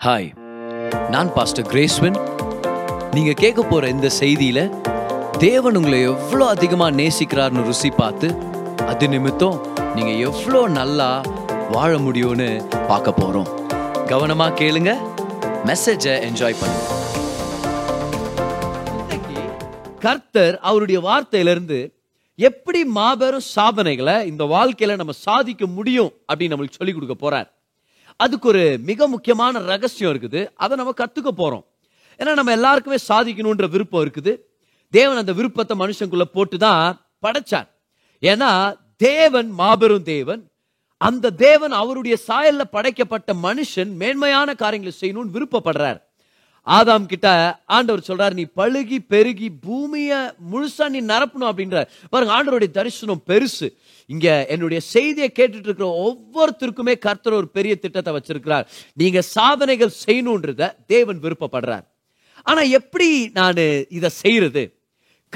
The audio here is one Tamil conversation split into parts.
ஹாய் நான் பாஸ்டர் கிரேஸ்வன் நீங்க கேட்க போற இந்த செய்தியில தேவன் உங்களை எவ்வளோ அதிகமா நேசிக்கிறார்னு ருசி பார்த்து அது நிமித்தம் நீங்க எவ்வளோ நல்லா வாழ முடியும்னு பார்க்க போறோம். கவனமா கேளுங்க மெசேஜை என்ஜாய் பண்ணுங்க. கர்த்தர் அவருடைய வார்த்தையிலிருந்து எப்படி மாபெரும் சாதனைகளை இந்த வாழ்க்கையில நம்ம சாதிக்க முடியும் அப்படின்னு நம்மளுக்கு சொல்லிக் கொடுக்க போகிறார் அதுக்கு ஒரு மிக முக்கியமான ரகசியம் இருக்குது. அதை நம்ம கற்றுக்க போறோம். ஏன்னா நம்ம எல்லாருக்குமே சாதிக்கணுன்ற விருப்பம் இருக்குது. தேவன் அந்த விருப்பத்தை மனுஷங்குள்ள போட்டு தான் படைச்சார். ஏன்னா தேவன் மாபெரும் தேவன். அந்த தேவன் அவருடைய சாயல்ல படைக்கப்பட்ட மனுஷன் மேன்மையான காரியங்களை செய்யணும்னு விருப்பப்படுறார். ஆதாம் கிட்ட ஆண்டவர் சொல்றாரு நீ பழுகி பெருகி பூமிய முழுசா நீ நிரப்பணும் அப்படின்ற. பாருங்க ஆண்டவருடைய தரிசனம் பெருசு. இங்க என்னுடைய செய்தியை கேட்டுட்டு இருக்கிற ஒவ்வொருத்தருக்குமே கர்த்தர் ஒரு பெரிய திட்டத்தை வச்சிருக்கிறார். நீங்க சாதனைகள் செய்யணுன்றத தேவன் விருப்பப்படுறார். ஆனா எப்படி நான் இதை செய்யறது?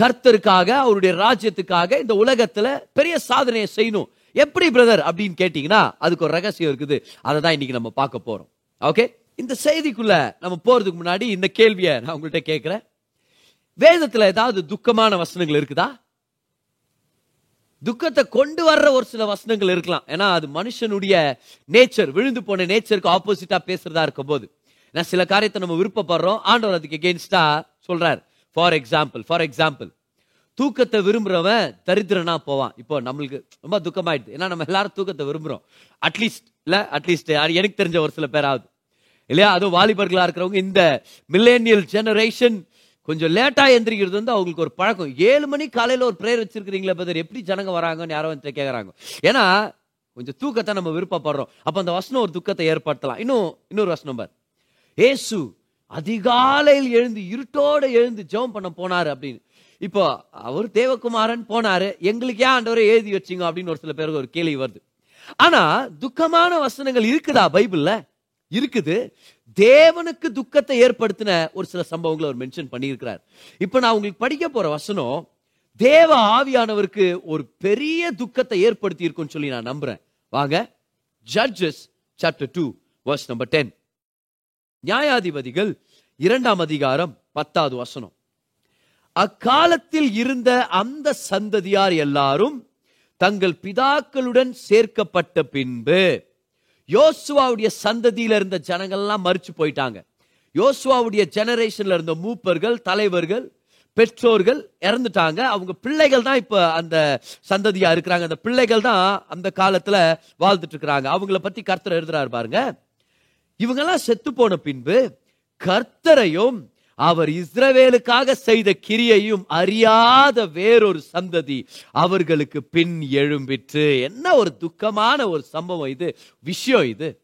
கர்த்தருக்காக அவருடைய ராஜ்யத்துக்காக இந்த உலகத்துல பெரிய சாதனையை செய்யணும். எப்படி பிரதர்? அப்படின்னு கேட்டீங்கன்னா அதுக்கு ஒரு ரகசியம் இருக்குது. அதை தான் இன்னைக்கு நம்ம பார்க்க போறோம். ஓகே? இந்த செய்திக்குள்ள நம்ம போறதுக்கு முன்னாடி இந்த கேள்வியை நான் உங்கள்கிட்ட கேட்கிறேன். வேதத்துல ஏதாவது துக்கமான வசனங்கள் இருக்குதா? துக்கத்தை கொண்டு வர்ற ஒரு சில வசனங்கள் இருக்கலாம். ஏன்னா அது மனுஷனுடைய நேச்சர் விழுந்து போன நேச்சருக்கு ஆப்போசிட்டா பேசுறதா இருக்கும் போது நான் சில காரியத்தை நம்ம விருப்பப்படுறோம். ஆண்டவர் அதுக்கு எகெயின்ஸ்டா சொல்றார். ஃபார் எக்ஸாம்பிள் ஃபார் எக்ஸாம்பிள் தூக்கத்தை விரும்புறவன் தரித்திரனா போவான். இப்போ நம்மளுக்கு ரொம்ப துக்கமாயிடுது. ஏன்னா நம்ம எல்லாரும் தூக்கத்தை விரும்புறோம். அட்லீஸ்ட் இல்ல அட்லீஸ்ட் எனக்கு தெரிஞ்ச ஒரு சில பேராவது. இல்லையா? அதுவும் வாலிபர்களாக இருக்கிறவங்க இந்த மில்லேனியல் ஜெனரேஷன் கொஞ்சம் லேட்டாக எந்திரிக்கிறது வந்து அவங்களுக்கு ஒரு பழக்கம். ஏழு மணி காலையில் ஒரு ப்ரேயர் வச்சிருக்கிறீங்களே பதர் எப்படி ஜனங்க வராங்கன்னு யாரோ வந்து கேட்குறாங்க ஏன்னா கொஞ்சம் தூக்கத்தை நம்ம விருப்பப்படுறோம். அப்போ அந்த வசனம் ஒரு துக்கத்தை ஏற்படுத்தலாம். இன்னும் இன்னொரு வசனம் பார். ஏசு அதிகாலையில் எழுந்து இருட்டோடு எழுந்து ஜெபம் பண்ண போனாரு அப்படின்னு. இப்போ அவர் தேவகுமாரன் போனாரு. எங்களுக்கு ஏன் ஆண்டவரை எழுதி வச்சிங்க அப்படின்னு ஒரு சில பேருக்கு ஒரு கேள்வி வருது. ஆனால் துக்கமான வசனங்கள் இருக்குதா பைபிளில்? இருக்குது. தேவனுக்கு துக்கத்தை ஏற்படுத்தின ஒரு சில சம்பவங்களை அவர் மென்ஷன் பண்ணியிருக்கிறார். இப்போ நான் உங்களுக்கு படிக்க போற வசனம் தேவ ஆவியானவருக்கு ஒரு பெரிய துக்கத்தை ஏற்படுத்தி இருக்கும்னு சொல்லி நான் நம்புறேன். வாங்க Judges chapter two verse number ten நியாயாதிபதிகள் இரண்டாம் அதிகாரம் பத்தாவது வசனம். அக்காலத்தில் இருந்த அந்த சந்ததியார் எல்லாரும் தங்கள் பிதாக்களுடன் சேர்க்கப்பட்ட பின்பு யோசுவாவுடைய சந்ததியில இருந்த ஜனங்கள்லாம் மறிச்சு போயிட்டாங்க. யோசுவாவுடைய ஜெனரேஷன்ல இருந்த மூப்பர்கள் தலைவர்கள் பெற்றோர்கள் இறந்துட்டாங்க. அவங்க பிள்ளைகள் தான் இப்போ அந்த சந்ததியா இருக்கிறாங்க. அந்த பிள்ளைகள் தான் அந்த காலத்துல வாழ்ந்துட்டு இருக்கிறாங்க. அவங்கள பத்தி கர்த்தர் எழுதுறாரு பாருங்க. இவங்கெல்லாம் செத்து போன பின்பு கர்த்தரையும் அவர் இஸ்ரவேலுக்காக செய்த கிரியையும் அறியாத வேறொரு சந்ததி அவர்களுக்கு பின் எழும்பிற்று. என்ன ஒரு துக்கமான ஒரு சம்பவம் இது? விஷயம் இது.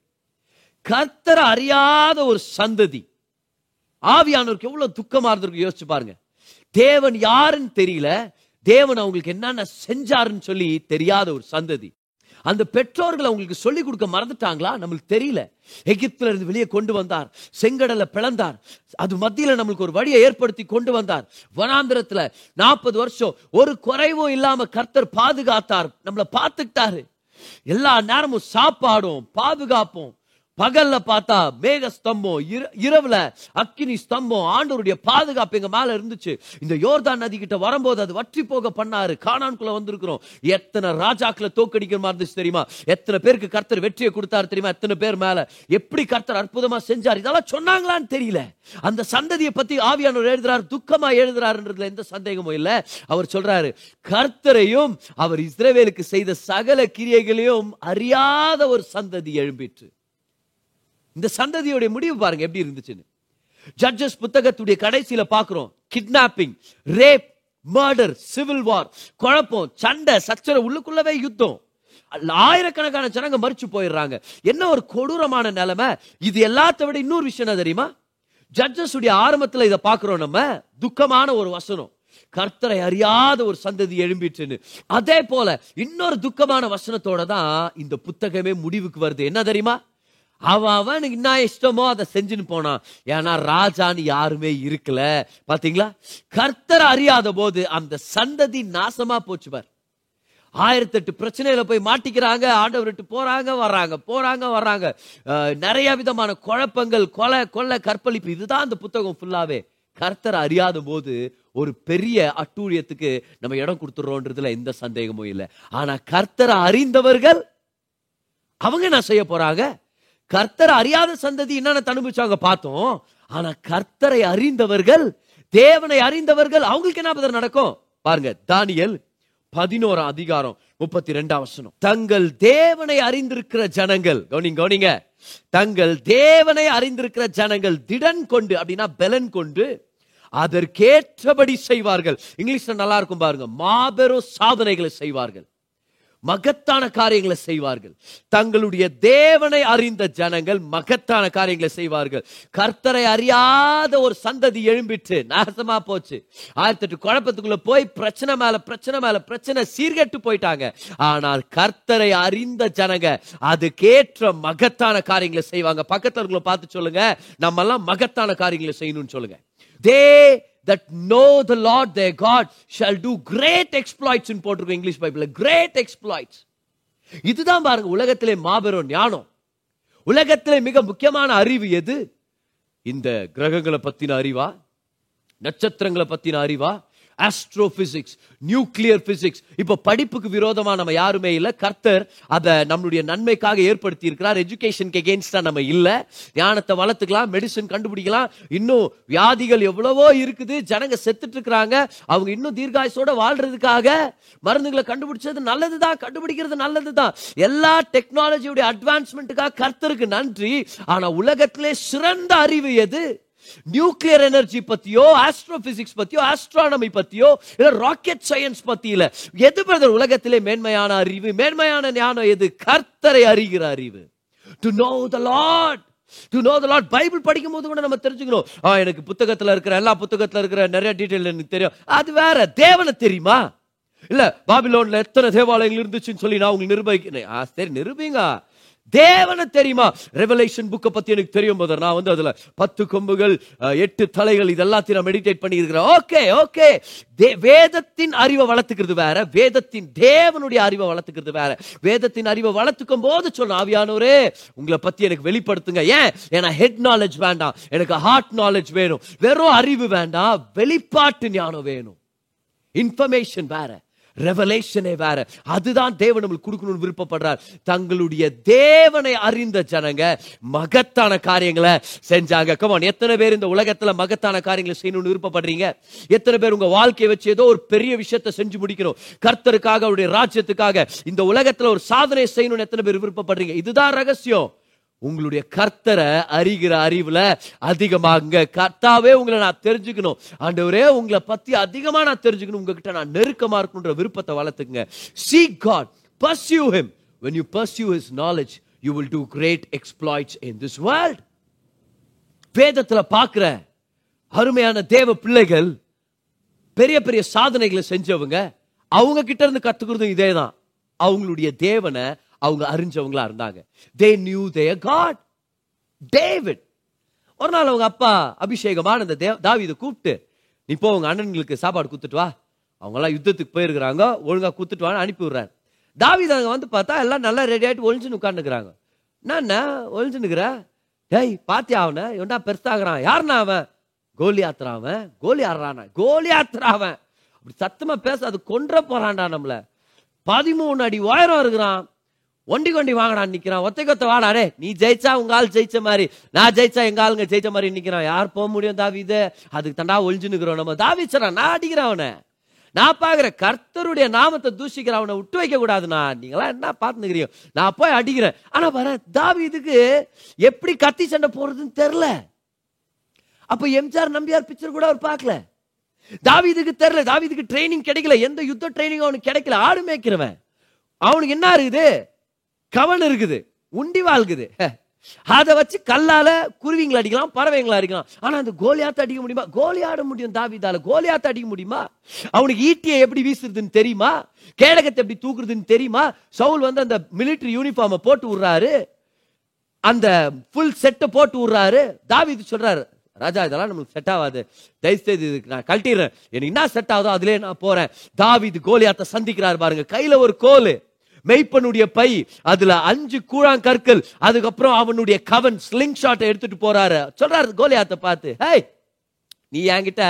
கர்த்தர் அறியாத ஒரு சந்ததி. ஆவியானவருக்கு எவ்வளவு துக்கமா இருந்திருக்கு யோசிச்சு பாருங்க. தேவன் யாருன்னு தெரியல. தேவன் அவங்களுக்கு என்னென்ன செஞ்சாருன்னு சொல்லி தெரியாத ஒரு சந்ததி. அந்த பெற்றோர்கள் அவங்களுக்கு சொல்லி கொடுக்க மறந்துட்டாங்களா? நம்மளுக்கு தெரியல. எகிப்துல இருந்து வெளியே கொண்டு வந்தார். செங்கடலை பிளந்தார். அது மத்தியில நம்மளுக்கு ஒரு வழியை ஏற்படுத்தி கொண்டு வந்தார். வனாந்திரத்துல நாற்பது வருஷம் ஒரு குறைவும் இல்லாம கர்த்தர் பாதுகாத்தார். நம்மளை பார்த்துக்கிட்டாரு. எல்லா நேரமும் சாப்பாடும் பாதுகாப்பும் பகல்ல பார்த்தா மேக ஸ்தம்பம் இர- இரவுல அக்கினி ஸ்தம்பம் ஆண்டவருடைய பாதுகாப்பு எங்க மேல இருந்துச்சு. இந்த யோர்தான் நதி கிட்ட வரும்போது அது வற்றி போக பண்ணாரு. காணான்குள்ள வந்திருக்கிறோம். எத்தனை ராஜாக்களை தோக்கடிக்கிற மாதிரி இருந்துச்சு தெரியுமா? எத்தனை பேருக்கு கர்த்தர் வெற்றியை கொடுத்தாரு தெரியுமா? எத்தனை பேர் மேல? எப்படி கர்த்தர் அற்புதமா செஞ்சார்? இதெல்லாம் சொன்னாங்களான்னு தெரியல. அந்த சந்ததியை பத்தி ஆவியானவர் எழுதுறார் துக்கமா எழுதுறாருன்றதுல எந்த சந்தேகமும் இல்ல. அவர் சொல்றாரு கர்த்தரையும் அவர் இஸ்ரவேலுக்கு செய்த சகல கிரியைகளையும் அறியாத ஒரு சந்ததி எழும்பிற்று. இந்த சந்ததியுடைய முடிவு பாருங்க எப்படி இருந்துச்சுன்னு. ஜட்ஜஸ் புத்தகத்துடைய கடைசியில பாக்குறோம். Kidnapping rape murder civil war குழப்பம் சண்டை சச்சரவு உள்ளுக்குள்ளவே யுத்தம். ஆயிரக்கணக்கான ஜனங்க மறிச்சு போயிடுறாங்க. என்ன ஒரு கொடூரமான நிலைமை? இது எல்லாத்த விட இன்னொரு விஷயம் என்ன தெரியுமா? ஜட்ஜஸ் உடைய ஆரம்பத்துல இதை பார்க்குறோம் நம்ம. துக்கமான ஒரு வசனம். கர்த்தரை அறியாத ஒரு சந்ததி எழும்பிட்டுன்னு. அதே போல இன்னொரு துக்கமான வசனத்தோட தான் இந்த புத்தகமே முடிவுக்கு வருது. என்ன தெரியுமா? அவன் அவனுக்கு என்ன இஷ்டமோ அதை செஞ்சுன்னு போனான் ஏன்னா ராஜான்னு யாருமே இருக்கல. பாத்தீங்களா? கர்த்தர் அறியாத போது அந்த சந்ததி நாசமா போச்சு பார். ஆயிரத்தி எட்டு பிரச்சனையில போய் மாட்டிக்கிறாங்க ஆண்டவர்கிட்ட போறாங்க வர்றாங்க போறாங்க வர்றாங்க. நிறைய விதமான குழப்பங்கள் கொலை கொள்ளை கற்பழிப்பு இதுதான் அந்த புத்தகம் ஃபுல்லாவே கர்த்தர் அறியாத போது ஒரு பெரிய அட்டூழியத்துக்கு நம்ம இடம் கொடுத்துறோன்றதுல எந்த சந்தேகமும் இல்லை. ஆனா கர்த்தரை அறிந்தவர்கள் அவங்க என்ன செய்ய போறாங்க? கர்த்தரை அறியாத சந்ததி என்னென்ன அனுபவிச்சாங்க பார்த்தோம். ஆனா கர்த்தரை அறிந்தவர்கள் தேவனை அறிந்தவர்கள் அவங்களுக்கு என்ன பதில் நடக்கும்? பாருங்க தானியல் பதினோராம் அதிகாரம் முப்பத்தி ரெண்டாம் வசனம். தங்கள் தேவனை அறிந்திருக்கிற ஜனங்கள் கவனிங்க கவனிங்க. தங்கள் தேவனை அறிந்திருக்கிற ஜனங்கள் திடன் கொண்டு அப்படின்னா பெலன் கொண்டு அதற்கேற்றபடி செய்வார்கள். இங்கிலீஷ்ல நல்லா இருக்கும் பாருங்க மாபெரும் சாதனைகளை செய்வார்கள். மகத்தான காரியங்களை செய்வார்கள். தங்களுடைய தேவனை அறிந்த ஜனங்கள் மகத்தான காரியங்களை செய்வார்கள். கர்த்தரை அறியாத ஒரு சந்ததி எழும்பிட்டு நாசமா போச்சு. ஆயிரத்தி எட்டு குழப்பத்துக்குள்ள போய் பிரச்சனை மேல பிரச்சனை மேல பிரச்சனை சீர்கெட்டு போயிட்டாங்க. ஆனால் கர்த்தரை அறிந்த ஜனங்க அதுக்கேற்ற மகத்தான காரியங்களை செய்வாங்க. பக்கத்துல பார்த்து சொல்லுங்க. நம்ம எல்லாம் மகத்தான காரியங்களை செய்யணும்னு சொல்லுங்க. They that know the Lord their God shall do great exploits போட்டிருக்கோம் இங்கிலீஷ் பைபிள் கிரேட் எக்ஸ்பிளாய்ட்ஸ் இதுதான் பாருங்க உலகத்திலே மாபெரும் ஞானம். உலகத்திலே மிக முக்கியமான அறிவு எது? இந்த கிரகங்களை பத்தின அறிவா? நட்சத்திரங்களை பத்தின அறிவா? ஆஸ்ட்ரோபிசிக்ஸ் நியூக்ளியர் பிசிக்ஸ் இப்போ படிப்புக்கு விரோதமாக நம்ம யாருமே இல்லை. கர்த்தர் அதை நம்மளுடைய நன்மைக்காக ஏற்படுத்தி இருக்கிறார் எஜுகேஷனுக்கு எகேன்ஸ்டாக நம்ம இல்லை. ஞானத்தை வளர்த்துக்கலாம் மெடிசன் கண்டுபிடிக்கலாம். இன்னும் வியாதிகள் எவ்வளவோ இருக்குது. ஜனங்க செத்துட்டு இருக்கிறாங்க அவங்க இன்னும் தீர்காயசோட வாழ்றதுக்காக மருந்துகளை கண்டுபிடிச்சது நல்லதுதான் கண்டுபிடிக்கிறது நல்லதுதான். எல்லா டெக்னாலஜியுடைய அட்வான்ஸ்மெண்ட்டுக்காக கர்த்தருக்கு நன்றி. ஆனால் உலகத்திலே சிறந்த அறிவு எது? நியூக்ளியர் எனர்ஜி பத்தியோ ஆஸ்ட்ரோபிசிக்ஸ் பத்தியோ ஆஸ்ட்ரானமி பத்தியோ இல்ல ராக்கெட் சயின்ஸ் பத்தியில எது பிரதர் உலகத்திலே மேன்மையான அறிவு? மேன்மையான ஞானம் எது? கர்த்தரை அறிகிற அறிவு. To know the Lord to know the Lord Bible படிக்கும் போது கூட நம்ம தெரிஞ்சுக்கணும். ஆ எனக்கு புத்தகத்துல இருக்கிற எல்லா புத்தகத்துல இருக்கிற நிறைய டீட்டெயில் எனக்கு தெரியும். அது வேற. தேவனை தெரியுமா? இல்ல பாபிலோன்ல எத்தனை தேவாலயங்கள் இருந்துச்சுன்னு சொல்லி நான் உங்களுக்கு நிரூபிக்கிறேன். சரி நிரூபிங்க. தேவனை தெரியுமா? ரெவலேஷன் புக்கை பத்தி எனக்கு தெரியும் போது நான் வந்து அதுல பத்து கொம்புகள் எட்டு தலைகள் இதெல்லாத்தையும் நான் மெடிடேட் பண்ணி இருக்கிறேன் ஓகே ஓகே வேதத்தின் அறிவை வளர்த்துக்கிறது வேற. வேதத்தின் தேவனுடைய அறிவை வளர்த்துக்கிறது வேற. வேதத்தின் அறிவை வளர்த்துக்கும் போது சொன்ன ஆவியானோரே உங்களை பத்தி எனக்கு வெளிப்படுத்துங்க. ஏன்? ஏன்னா ஹெட் நாலேஜ் வேண்டாம். எனக்கு ஹார்ட் நாலேஜ் வேணும். வெறும் அறிவு வேண்டாம். வெளிப்பாட்டு ஞானம் வேணும். இன்ஃபர்மேஷன் வேற. ரெவலேஷனே வேற. அதுதான் தேவன் நம்மளுக்கு கொடுக்கணும்னு விருப்பப்படுறார். தங்களுடைய தேவனை அறிந்த ஜனங்க மகத்தான காரியங்களை செஞ்சாங்க. கமான் எத்தனை பேர் இந்த உலகத்துல மகத்தான காரியங்களை செய்யணும்னு விருப்பப்படுறீங்க? எத்தனை பேர் உங்க வாழ்க்கையை வச்சு ஏதோ ஒரு பெரிய விஷயத்தை செஞ்சு முடிக்கணும்? கர்த்தருக்காக அவருடைய ராஜ்யத்துக்காக இந்த உலகத்துல ஒரு சாதனை செய்யணும்னு எத்தனை பேர் விருப்பப்படுறீங்க? இதுதான் ரகசியம். உங்களுடைய கர்த்தரை அறிகிற அறிவுல அதிகமாகுங்க. கர்த்தாவே உங்களை நான் தெரிஞ்சுக்கணும். ஆண்டவரே உங்களை பத்தி அதிகமா நான் தெரிஞ்சுக்கணும். உங்ககிட்ட நான் நெருக்கமா இருக்கணுன்ற விருப்பத்தை வளர்த்துக்குங்க. Seek God pursue him when you pursue his knowledge you will do great exploits in this world வேதத்துல பார்க்குற அருமையான தேவ பிள்ளைகள் பெரிய பெரிய சாதனைகளை செஞ்சவங்க அவங்க கிட்ட இருந்து கத்துக்கிறதும் இதே தான் அவங்களுடைய தேவனை அவங்க அறிஞ்சவங்களா இருந்தாங்க. They knew their God David ஒரு நாள் அவங்க அப்பா அபிஷேகமான அந்த தேவ தாவிதை கூப்பிட்டு நீ போ உங்க அண்ணன்களுக்கு சாப்பாடு கொடுத்துட்டு வா. அவங்களாம் யுத்தத்துக்கு போயிருக்கிறாங்க. ஒழுங்கா கொடுத்துட்டு வான்னு அனுப்பி விடுறாரு. தாவித அங்கே வந்து பார்த்தா எல்லாம் நல்லா ரெடி ஆகிட்டு ஒழிஞ்சு உட்காந்துக்கிறாங்க என்ன ஒழிஞ்சு நிற்கிற டேய் பாத்தியா அவனை? எவன்டா பெருசாகிறான் யாருண்ணா அவன்? கோலி ஆத்துறான் அவன். கோலி ஆடுறான் கோலி ஆத்துறான் அவன். அப்படி சத்தமா பேச அது கொன்ற போறான்டா நம்மள. பதிமூணு அடி உயரம் இருக்கிறான். ஒண்டி கொண்டி வாங்கடான்னு நிற்கிறான் ஒத்தை கொத்த வாடாரே நீ ஜெயிச்சா உங்க ஆள் ஜெயிச்ச மாதிரி. நான் ஜெயிச்சா எங்க ஆளுங்க ஜெயிச்ச மாதிரி நிற்கிறான் யார் போக முடியும் தாவிது? அதுக்கு தண்டா ஒழிஞ்சு நிற்கிறோம் நம்ம தாவிச்சறான் நான் அடிக்கிறேன் அவனை. நான் பார்க்குற கர்த்தருடைய நாமத்தை தூஷிக்கிற அவனை விட்டு வைக்க கூடாதுண்ணா. நீங்களாம் என்ன பார்த்துக்கிறீங்க நான் போய் அடிக்கிறேன். ஆனா தாவி இதுக்கு எப்படி கத்தி சண்டை போடுறதுன்னு தெரில அப்ப எம்ஜிஆர் நம்பியார் பிக்சர் கூட அவர் பார்க்கல. தாவிதுக்கு தெரியல. தாவிதுக்கு ட்ரைனிங் கிடைக்கல. எந்த யுத்த ட்ரைனிங் அவனுக்கு கிடைக்கல. ஆடு மேய்க்கிறவன். அவனுக்கு என்ன இருக்குது? கவன் இருக்குது உண்டி வாழ்க்குது அதை வச்சு கல்லால குருவிங்களை அடிக்கலாம் பறவைங்களை அடிக்கலாம். ஆனா அந்த கோலியாத்த அடிக்க முடியுமா? கோலி ஆட முடியும் தாவிதால. கோலியாத்த அடிக்க முடியுமா? அவனுக்கு ஈட்டியை எப்படி வீசுறதுன்னு தெரியுமா? கேடகத்தை எப்படி தூக்குறதுன்னு தெரியுமா? சவுல் வந்து அந்த மிலிட்டரி யூனிஃபார்மை போட்டு விடுறாரு. அந்த ஃபுல் செட்டை போட்டு விடுறாரு. இது சொல்றாரு ராஜா இதெல்லாம் நமக்கு செட் ஆகாது. தயவு செய்து இதுக்கு நான் கழட்டிடுறேன். எனக்கு என்ன செட் ஆகுதோ அதுலேயே நான் போறேன். தாவீது கோலியாத்த சந்திக்கிறார் பாருங்க. கையில ஒரு கோல். மெய்ப்பனுடைய பை அதுல அஞ்சு கூழாங்கற்கள் அதுக்கப்புறம் அவனுடைய கவன் ஸ்லிங் ஷாட்டை எடுத்துட்டு போறாரு. சொல்றாரு கோலியாத்தை பார்த்து ஹேய் நீ என்கிட்ட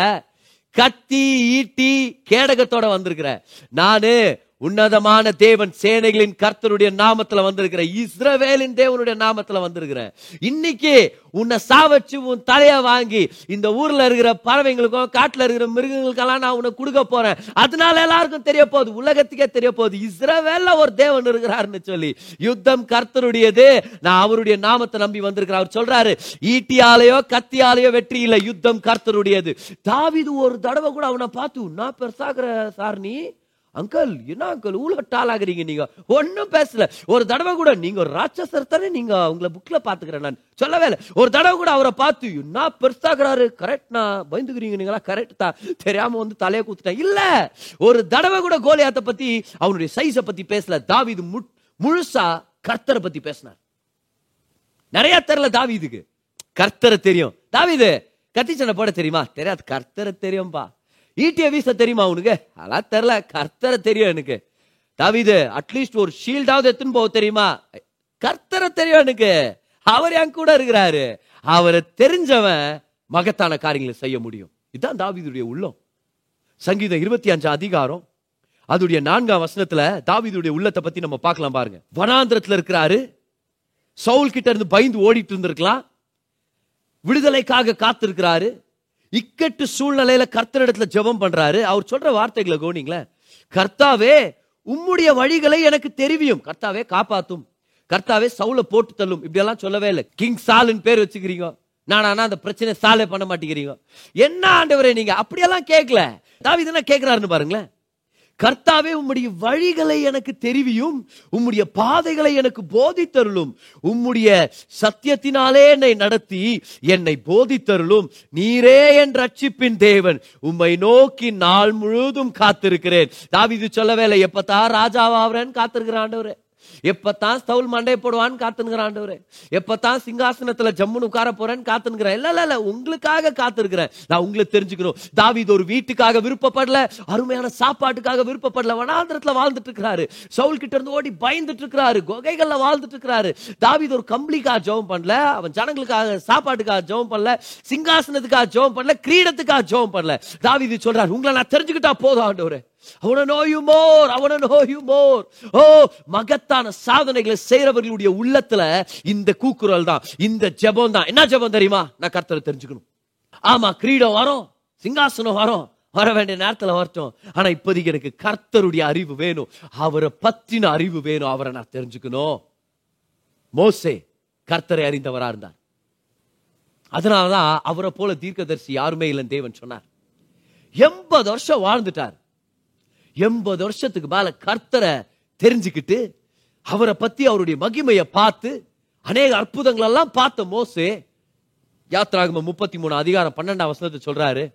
கத்தி ஈட்டி கேடகத்தோட வந்திருக்கிற. நானு உன்னதமான தேவன் சேனைகளின் கர்த்தருடைய நாமத்துல வந்திருக்கிற இஸ்ரவேலின் தேவனுடைய நாமத்துல வந்திருக்கிறேன் இன்னைக்கு உன்னை சாவச்சு உன் தலைய வாங்கி இந்த ஊர்ல இருக்கிற பறவைங்களுக்கும் காட்டுல இருக்கிற மிருகங்களுக்கெல்லாம் நான் உன்னை கொடுக்க போறேன். அதனால எல்லாருக்கும் தெரிய போகுது உலகத்துக்கே தெரிய போகுது இஸ்ரவேல்ல ஒரு தேவன் இருக்கிறாருன்னு சொல்லி. யுத்தம் கர்த்தருடையது. நான் அவருடைய நாமத்தை நம்பி வந்திருக்கிறேன். அவர் சொல்றாரு ஈட்டியாலேயோ கத்தியாலேயோ வெற்றி இல்லை யுத்தம் கர்த்தருடையது. தாவிது ஒரு தடவை கூட அவனை பார்த்து நான் பெருசாகிற சார் நீ? அங்கிள் என்ன அங்கிள் ஊழல் டாலாகிறீங்க நீங்க? ஒன்னும் பேசல. ஒரு தடவை கூட நீங்க ஒரு ராட்சசர் தானே நீங்க உங்களை புக்ல பாத்துக்கிறேன் நான். சொல்லவே இல்லை. ஒரு தடவை கூட அவரை பார்த்து என்ன பெருசாகிறாரு? கரெக்ட்னா பயந்துக்கிறீங்க நீங்களா? கரெக்ட் தான். தெரியாம வந்து தலையை கூத்துட்டேன். இல்ல. ஒரு தடவை கூட கோலியாத்தை பத்தி அவனுடைய சைஸை பத்தி பேசல. தாவீது மு- முழுசா கர்த்தரை பத்தி பேசினார். நிறைய தெரியல தாவீதுக்கு. கர்த்தரை தெரியும். தாவிது கத்தி சண்டை போட தெரியுமா? தெரியாது. கர்த்தரை தெரியும்பா. ஈட்டிய வீச தெரியுமா உனக்கு? அதெல்லாம் தெரியல. கர்த்தரை தெரியும் எனக்கு. தவிது அட்லீஸ்ட் ஒரு ஷீல்டாவது எடுத்துன்னு போக தெரியுமா? கர்த்தரை தெரியும் எனக்கு. அவர் என் கூட இருக்கிறாரு. அவரை தெரிஞ்சவன் மகத்தான காரியங்களை செய்ய முடியும். இதுதான் தாவீதுடைய உள்ளம். சங்கீதம் இருபத்தி அஞ்சு அதிகாரம். அதுடைய நான்காம் வசனத்துல தாவீதுடைய உள்ளத்தை பத்தி நம்ம பார்க்கலாம் பாருங்க. வனாந்திரத்துல இருக்கிறாரு. சவுல் கிட்ட இருந்து பயந்து ஓடிட்டு இருந்திருக்கலாம். விடுதலைக்காக காத்திருக்கிறாரு. இக்கட்டு சூழ்நிலையில கர்த்தரிடத்துல ஜெபம் பண்றாரு. அவர் சொல்ற வார்த்தைகளை கவனிங்களேன் கர்த்தாவே உம்முடைய வழிகளை எனக்கு தெரிவியும். கர்த்தாவே காப்பாத்தும். கர்த்தாவே சவுல போட்டு தள்ளும். இப்படி எல்லாம் சொல்லவே இல்லை. கிங் சாலுன்னு பேர் வச்சுக்கிறீங்க. நான் ஆனால் அந்த பிரச்சனை சாலே பண்ண மாட்டேங்கிறீங்க. என்ன ஆண்டவரே நீங்க? அப்படியெல்லாம் கேட்கல. தாவி என்ன கேட்கிறாருன்னு பாருங்களேன். கர்த்தாவே உம்முடைய வழிகளை எனக்கு தெரிவியும் உம்முடைய பாதைகளை எனக்கு போதித்தருளும். உம்முடைய சத்தியத்தினாலே என்னை நடத்தி என்னை போதித்தருளும். நீரே என் ரட்சிப்பின் தேவன். உம்மை நோக்கி நாள் முழுவதும் காத்திருக்கிறேன். தாவீது சொல்ல வேலை எப்பத்தா ராஜாவாகிறேன்னு காத்திருக்கிறான் ஆண்டவரே. எப்பத்தான் ஸ்தவுல் மண்டை போடுவான்னு காத்துனுங்கிற ஆண்டவரே. எப்பத்தான் சிங்காசனத்துல ஜம்முன்னு உட்கார போறேன்னு காத்துனுங்கிறேன் இல்ல இல்ல இல்ல உங்களுக்காக காத்திருக்கிறேன். நான் உங்களை தெரிஞ்சுக்கணும். தாவீது ஒரு வீட்டுக்காக விருப்பப்படல அருமையான சாப்பாட்டுக்காக விருப்பப்படல வனாந்திரத்துல வாழ்ந்துட்டு இருக்கிறாரு சவுல் கிட்ட இருந்து ஓடி பயந்துட்டு இருக்கிறாரு குகைகள்ல வாழ்ந்துட்டு இருக்கிறாரு தாவீது ஒரு கம்பளிக்காக ஜெபம் பண்ணல அவன் ஜனங்களுக்காக சாப்பாட்டுக்காக ஜெபம் பண்ணல சிங்காசனத்துக்காக ஜெபம் பண்ணல கிரீடத்துக்காக ஜெபம் பண்ணல. தாவீது சொல்றாரு உங்களை நான் தெரிஞ்சுக்கிட்டா போதும் ஆண்டவரே. அவனை நோயு மோர் know you மோர் ஓ மகத்தான சாதனைகளை செய்கிறவர்களுடைய உள்ளத்துல இந்த கூக்குரல் தான் இந்த ஜெபம் தான். என்ன ஜெபம் தெரியுமா? நான் கர்த்தரை தெரிஞ்சுக்கணும். ஆமா கிரீடம் வரும். சிங்காசனம் வரும். வர வேண்டிய நேரத்துல வரட்டும். ஆனா இப்போதைக்கு எனக்கு கர்த்தருடைய அறிவு வேணும். அவரை பத்தின அறிவு வேணும். அவரை நான் தெரிஞ்சுக்கணும். மோசே கர்த்தரை அறிந்தவரா இருந்தார். அதனாலதான் அவரை போல தீர்க்கதரிசி யாருமே இல்லைன்னு தேவன் சொன்னார். எண்பது வருஷம் வாழ்ந்துட்டார். எண்பது வருஷத்துக்கு மேல கர்த்தரை தெரிஞ்சுக்கிட்டு அவரை பத்தி அவருடைய மகிமையை பார்த்து அநேக அற்புதங்கள் எல்லாம் பார்த்த மோசே யாத்ராகம முப்பத்தி மூணு அதிகாரம் பன்னெண்டாம் வசனத்தை சொல்றாரு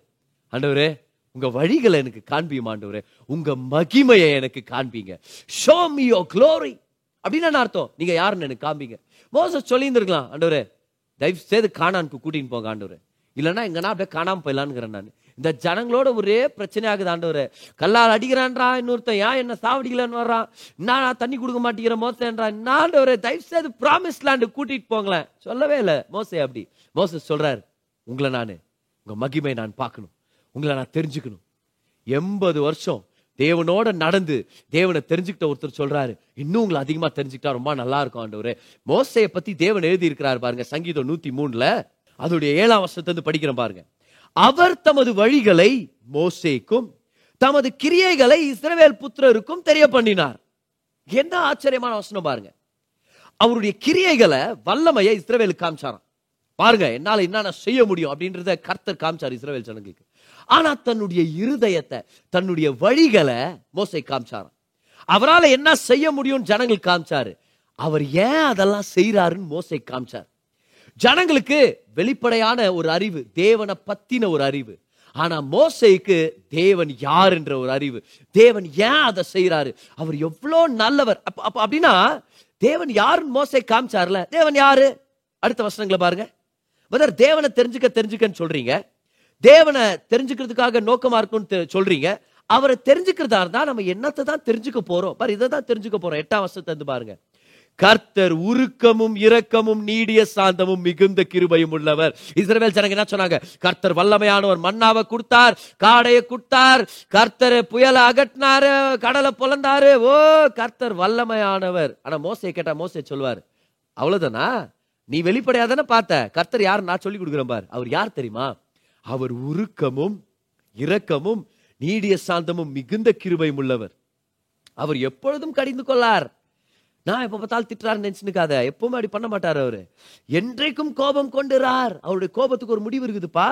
ஆண்டவரே உங்க வழிகளை எனக்கு காண்பியும் ஆண்டவரே? உங்க மகிமையை எனக்கு காண்பீங்க. ஷோ மீ யோ க்ளோரி அப்படின்னு அர்த்தம்? நீங்க யாருன்னு எனக்கு காண்பீங்க. மோச சொல்லியிருந்திருக்கலாம் ஆண்டவரே தயவு செய்து காணானுக்கு கூட்டின்னு போங்க ஆண்டவரே. இல்லைன்னா எங்கன்னா அப்படியே காணாமல் போயிடலான்னு நான். இந்த ஜனங்களோட ஒரே பிரச்சனை ஆகுது கல்லால் அடிக்கிறான்றா இன்னொருத்தன் ஏன் என்ன சாவடிக்கலன்னு வர்றான் நான் நான் தண்ணி கொடுக்க மாட்டேங்கிற மோசேன்றா? நான் ஆண்டவரே தயவு செய்து ப்ராமிஸ் லேண்டு கூட்டிட்டு போங்களேன். சொல்லவே இல்லை. மோசே அப்படி. மோச சொல்றாரு உங்களை நான் உங்க மகிமை நான் பார்க்கணும். உங்களை நான் தெரிஞ்சுக்கணும். எண்பது வருஷம் தேவனோட நடந்து தேவனை தெரிஞ்சுக்கிட்ட ஒருத்தர் சொல்றாரு இன்னும் உங்களை அதிகமா தெரிஞ்சுக்கிட்டா ரொம்ப நல்லா இருக்கும் ஆண்டவர். மோசையை பத்தி தேவன் எழுதி இருக்கிறாரு பாருங்க சங்கீதம் நூத்தி மூணுல. அதோடைய ஏழாம் வருஷத்துல இருந்து படிக்கிறேன் பாருங்க. அவர் தமது வழிகளை மோசேக்கும் தமது கிரியைகளை இஸ்ரவேல் புத்திரருக்கும் தெரிய பண்ணினார் என்ன ஆச்சரியமான வசனம் பாருங்க. அவருடைய கிரியைகளை வல்லமையை இஸ்ரவேலுக்கு காமிச்சாராம். பாருங்க என்னால என்னென்ன செய்ய முடியும் அப்படின்றத கர்த்தர் காமிச்சார் இஸ்ரவேல் ஜனங்களுக்கு. ஆனா தன்னுடைய இருதயத்தை தன்னுடைய வழிகளை மோசை காமிச்சாராம். அவரால் என்ன செய்ய முடியும் ஜனங்கள் காமிச்சாரு. அவர் ஏன் அதெல்லாம் செய்யறாருன்னு மோசை காமிச்சார். ஜனங்களுக்கு வெளிப்படையான ஒரு அறிவு தேவனை பத்தின ஒரு அறிவு. ஆனா மோசைக்கு தேவன் யார் என்ற ஒரு அறிவு. தேவன் ஏன் அதை செய்யறாரு அவர் எவ்வளோ நல்லவர். அப்படின்னா தேவன் யாருன்னு மோசை காமிச்சார்ல? தேவன் யாரு? அடுத்த வசனங்களை பாருங்க. பதர் தேவனை தெரிஞ்சுக்க தெரிஞ்சுக்கன்னு சொல்றீங்க. தேவனை தெரிஞ்சுக்கிறதுக்காக நோக்கமா இருக்கும்னு தெ- சொல்றீங்க. அவரை தெரிஞ்சுக்கிறதா இருந்தா நம்ம என்னத்தை தான் தெரிஞ்சுக்க போறோம்? பாரு இதை தான் தெரிஞ்சுக்க போறோம். எட்டாம் வருஷத்தை இருந்து பாருங்க. கர்த்தர் உருக்கமும் இரக்கமும் நீடிய சாந்தமும் மிகுந்த கிருபையும் உள்ளவர். இஸ்ரவேல் ஜனங்க என்ன சொன்னாங்க? கர்த்தர் வல்லமையானவர் மன்னாவை கொடுத்தார் காடையை கொடுத்தார் கர்த்தர் புயலை அகட்டினாரு கடலை பொலந்தாரு. ஓ கர்த்தர் வல்லமையானவர். ஆனா மோசையை கேட்டா மோசை சொல்வார் அவ்வளவுதானா? நீ வெளிப்படையா தானே பார்த்த? கர்த்தர் யார் நான் சொல்லி கொடுக்குறேன் பார். அவர் யார் தெரியுமா? அவர் உருக்கமும் இரக்கமும் நீடிய சாந்தமும் மிகுந்த கிருபையும் உள்ளவர். அவர் எப்பொழுதும் கடிந்து கொள்ளார். நான் எப்ப பார்த்தாலும் திட்டுறாருன்னு நினச்சினுக்காத. எப்பவுமே அப்படி பண்ண மாட்டார் அவரு. என்றைக்கும் கோபம் கொண்டுறார். அவருடைய கோபத்துக்கு ஒரு முடிவு இருக்குதுப்பா.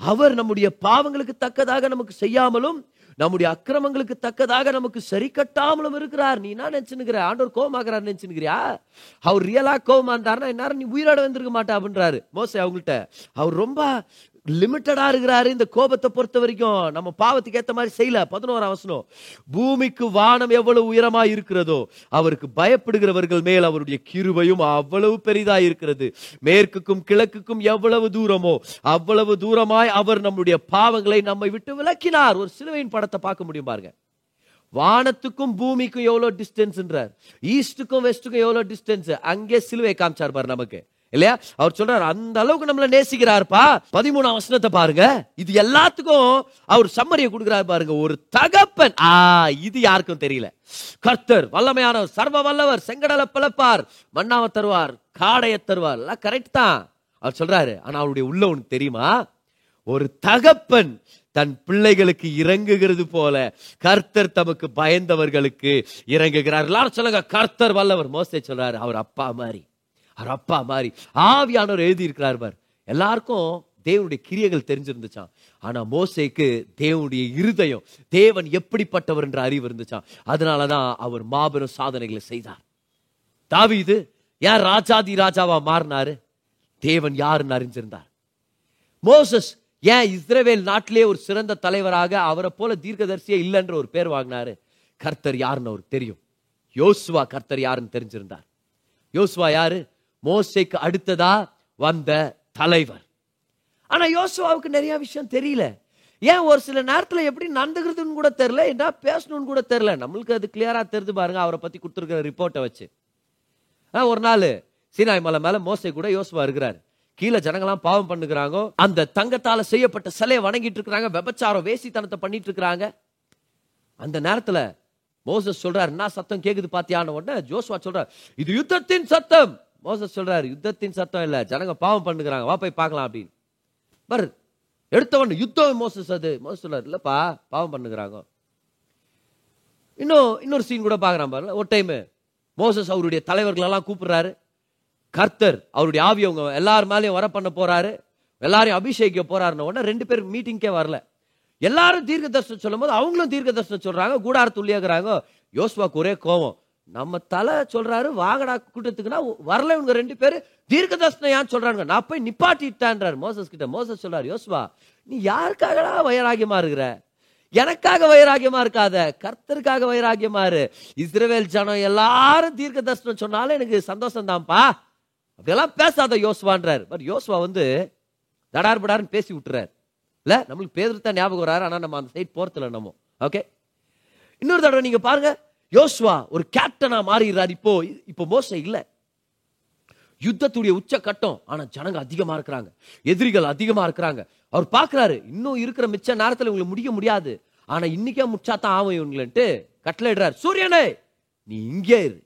அவர் நம்முடைய பாவங்களுக்கு தக்கதாக நமக்கு செய்யாமலும் நம்முடைய அக்கிரமங்களுக்கு தக்கதாக நமக்கு சரி கட்டாமலும் இருக்கிறார். நீ என்ன நினைச்சுக்கிற ஆண்டவர் கோபமாகிறார் நினைச்சுக்கிறியா அவர் ரியலா கோபமா இருந்தாருன்னா இந்நேரம் நீ உயிரோட வந்திருக்க மாட்டா அப்படின்றாரு மோசே அவங்கள்ட்ட. அவர் ரொம்ப லிமிட்டடா இருக்கிறாரு இந்த கோபத்தை பொறுத்த வரைக்கும். நம்ம பாவத்துக்கு ஏத்த மாதிரி செய்யல. பதினோரு அவசனம் பூமிக்கு வானம் எவ்வளவு உயரமா இருக்கிறதோ அவருக்கு பயப்படுகிறவர்கள் மேல் அவருடைய கிருபையும் அவ்வளவு பெரிதா இருக்கிறது. மேற்குக்கும் கிழக்குக்கும் எவ்வளவு தூரமோ அவ்வளவு தூரமாய் அவர் நம்முடைய பாவங்களை நம்மை விட்டு விலக்கினார். ஒரு சிலுவையின் படத்தை பார்க்க முடியும் பாருங்க. வானத்துக்கும் பூமிக்கும் எவ்வளவு டிஸ்டன்ஸ்ன்றார் ஈஸ்டுக்கும் வெஸ்ட்டுக்கும் எவ்வளவு டிஸ்டன்ஸ் அங்கே சிலுவை காமிச்சார் பாரு நமக்கு. இல்லையா? அவர் சொல்றாரு அந்த அளவுக்கு நம்மள நேசிக்கிறாருப்பா. பதிமூணாம் வசனத்தை பாருங்க. இது எல்லாத்துக்கும் அவர் சம்மரியை கொடுக்குறாரு பாருங்க. ஒரு தகப்பன். ஆ இது யாருக்கும் தெரியல. கர்த்தர் வல்லமையானவர் சர்வ வல்லவர் செங்கடலை பிளப்பார் மண்ணாவை தருவார் காடையை தருவார். எல்லாம் கரெக்ட் தான். அவர் சொல்றாரு ஆனா அவருடைய உள்ள உனக்கு தெரியுமா? ஒரு தகப்பன் தன் பிள்ளைகளுக்கு இறங்குகிறது போல கர்த்தர் தமக்கு பயந்தவர்களுக்கு இறங்குகிறார். எல்லாரும் சொல்லுங்க கர்த்தர் வல்லவர். மோசே சொல்றாரு அவர் அப்பா மாதிரி. அவர் அப்பா மாதிரி ஆவியானவர் எழுதி இருக்கிறார் பார். எல்லாருக்கும் தேவனுடைய கிரியைகள் தெரிஞ்சிருந்துச்சான் ஆனா மோசைக்கு தேவனுடைய இருதயம் தேவன் எப்படிப்பட்டவர் என்ற அறிவு இருந்துச்சான் அதனாலதான் அவர் மாபெரும் சாதனைகளை செய்தார். இது ஏன் ராஜாதி ராஜாவா மாறினாரு? தேவன் யாருன்னு அறிஞ்சிருந்தார். மோசஸ் ஏன் இஸ்ரவேல் நாட்டிலே ஒரு சிறந்த தலைவராக அவரை போல தீர்க்கதரிசியே இல்லைன்ற ஒரு பேர் வாங்கினாரு? கர்த்தர் யாருன்னு அவருக்கு தெரியும். யோசுவா கர்த்தர் யாருன்னு தெரிஞ்சிருந்தார். யோசுவா யாரு? மோசைக்கு அடுத்ததா வந்த தலைவர். ஆனா யோசுவாவுக்கு நிறைய விஷயம் தெரியல. ஏன் ஒரு சில நேரத்தில் எப்படி நடந்துக்கிறதுன்னு கூட தெரில என்ன பேசணும்னு கூட தெரில நம்மளுக்கு அது கிளியரா தெரிஞ்சு பாருங்க அவரை பத்தி கொடுத்துருக்கிற ரிப்போர்ட்டை வச்சு. ஆ, ஒரு நாள் சீனாய் மலை மேல மோசை கூட யோசுவா இருக்கிறாரு. கீழே ஜனங்களாம் பாவம் பண்ணுகிறாங்க அந்த தங்கத்தால செய்யப்பட்ட சிலையை வணங்கிட்டு இருக்கிறாங்க விபச்சாரம் வேசித்தனத்தை பண்ணிட்டு இருக்கிறாங்க. அந்த நேரத்தில் மோசஸ் சொல்றாரு என்ன சத்தம் கேக்குது பாத்தியான உடனே ஜோஸ்வா சொல்றாரு இது யுத்தத்தின் சத்தம். மோசஸ் சொல்றாரு யுத்தத்தின் சத்தம் இல்லை ஜனங்க பாவம் பண்ணுகிறாங்க வா போய் பார்க்கலாம் அப்படின்னு. பர் எடுத்தவன் யுத்தம் மோசஸ் அது. மோசஸ் சொல்றாரு இல்லப்பா பாவம் பண்ணுகிறாங்க. இன்னும் இன்னொரு சீன் கூட பார்க்குறான் பாருங்க ஒரு டைம் மோசஸ் அவருடைய தலைவர்கள் எல்லாம் கூப்பிடுறாரு. கர்த்தர் அவருடைய ஆவி அவங்க எல்லார் மேலேயும் வர பண்ண போறாரு. எல்லாரையும் அபிஷேகிக்க போறாருன்னு உடனே ரெண்டு பேர் மீட்டிங்கே வரல. எல்லாரும் தீர்க்க தரிசனம் சொல்லும் போது அவங்களும் தீர்க்க தரிசனம் சொல்றாங்க கூடாரத்து உள்ளேக்குறாங்க யோசுவாக்கு ஒரே கோவம் நம்ம தலை சொல்றாரு வாகடா கூட்டத்துக்குன்னா வரல இவங்க ரெண்டு பேரு. தீர்க்க தரிசனம் சொல்றாங்க நான் போய் நிப்பாட்டிட்டான்றாரு மோசஸ் கிட்ட. மோசஸ் சொல்றாரு யோசுவா நீ யாருக்காகடா வைராகியமா இருக்கிற? எனக்காக வைராகியமா இருக்காத. கர்த்தருக்காக வைராகியமா இரு. இஸ்ரேவேல் ஜனம் எல்லாரும் தீர்க்க தரிசனம் சொன்னாலும் எனக்கு சந்தோஷம் தான்ப்பா அப்படியெல்லாம் பேசாத யோசுவான்றார். பட் யோசுவா வந்து தடார் படார்னு பேசி விட்டுறாரு. இல்ல நம்மளுக்கு பேதத்தான் ஞாபகம் வராரு ஆனா நம்ம அந்த சைட் போறதுல நம்ம. ஓகே இன்னொரு தடவை நீங்க பாருங்க. யோசுவா ஒரு கேப்டனா மாறிடுறாரு. இப்போ இப்போ மோச இல்லை. யுத்தத்துடைய உச்ச கட்டம் ஆனால் ஜனங்க அதிகமாக இருக்கிறாங்க. எதிரிகள் அதிகமாக இருக்கிறாங்க. அவர் பார்க்குறாரு இன்னும் இருக்கிற மிச்ச நேரத்தில் உங்களுக்கு முடிக்க முடியாது. ஆனால் இன்னைக்கே முடிச்சாதான் ஆகும் இவங்களுன்ட்டு கட்டளையிடுறாரு சூரியனே நீ இங்கே இரு.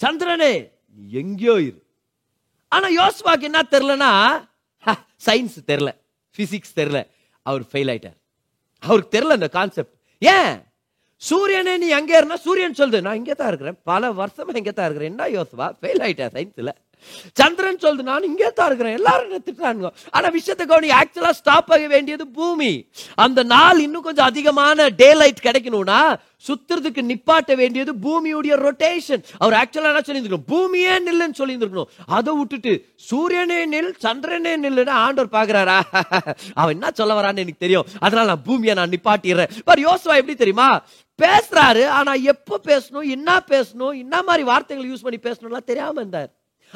சந்திரனே நீ எங்கேயோ இரு. ஆனால் யோசுவாக்கு என்ன தெரிலனா சயின்ஸ் தெரில. ஃபிசிக்ஸ் தெரில. அவர் ஃபெயில் ஆயிட்டார். அவருக்கு தெரில இந்த கான்செப்ட் ஏன்? சூரியனே நீ எங்கே இருந்தா? சூரியன் சொல்லுது நான் இங்கே தான் இருக்கிறேன். பல வருஷமா இங்கே தான் இருக்கிறேன். என்ன யோசுவா? ஃபெயில் ஆயிட்டேன் சயின்ஸில் சந்திரன் சொல்லுது நான் இங்கே தான் இருக்கிறேன். எல்லாரும் என்ன ஆனால் ஆனா விஷயத்தை கவனி ஆக்சுவலாக ஸ்டாப் ஆக வேண்டியது பூமி. அந்த நாள் இன்னும் கொஞ்சம் அதிகமான டே லைட் கிடைக்கணும்னா சுத்துறதுக்கு நிப்பாட்ட வேண்டியது பூமியுடைய ரொட்டேஷன் அவர் ஆக்சுவலா என்ன சொல்லியிருக்கணும் பூமியே நில்லுன்னு சொல்லியிருக்கணும் அதை விட்டுட்டு சூரியனே நில் சந்திரனே நில்லுன்னு ஆண்டவர் பாக்குறாரா அவன் என்ன சொல்ல வரான்னு எனக்கு தெரியும். அதனால நான் பூமியை நான் நிப்பாட்டிடுறேன். பார் யோசுவா எப்படி தெரியுமா? பேசுறாரு ஆனா எப்போ பேசணும் என்ன பேசணும் என்ன மாதிரி வார்த்தைகள் யூஸ் பண்ணி பேசணும்லாம் தெரியாம இருந்தார்.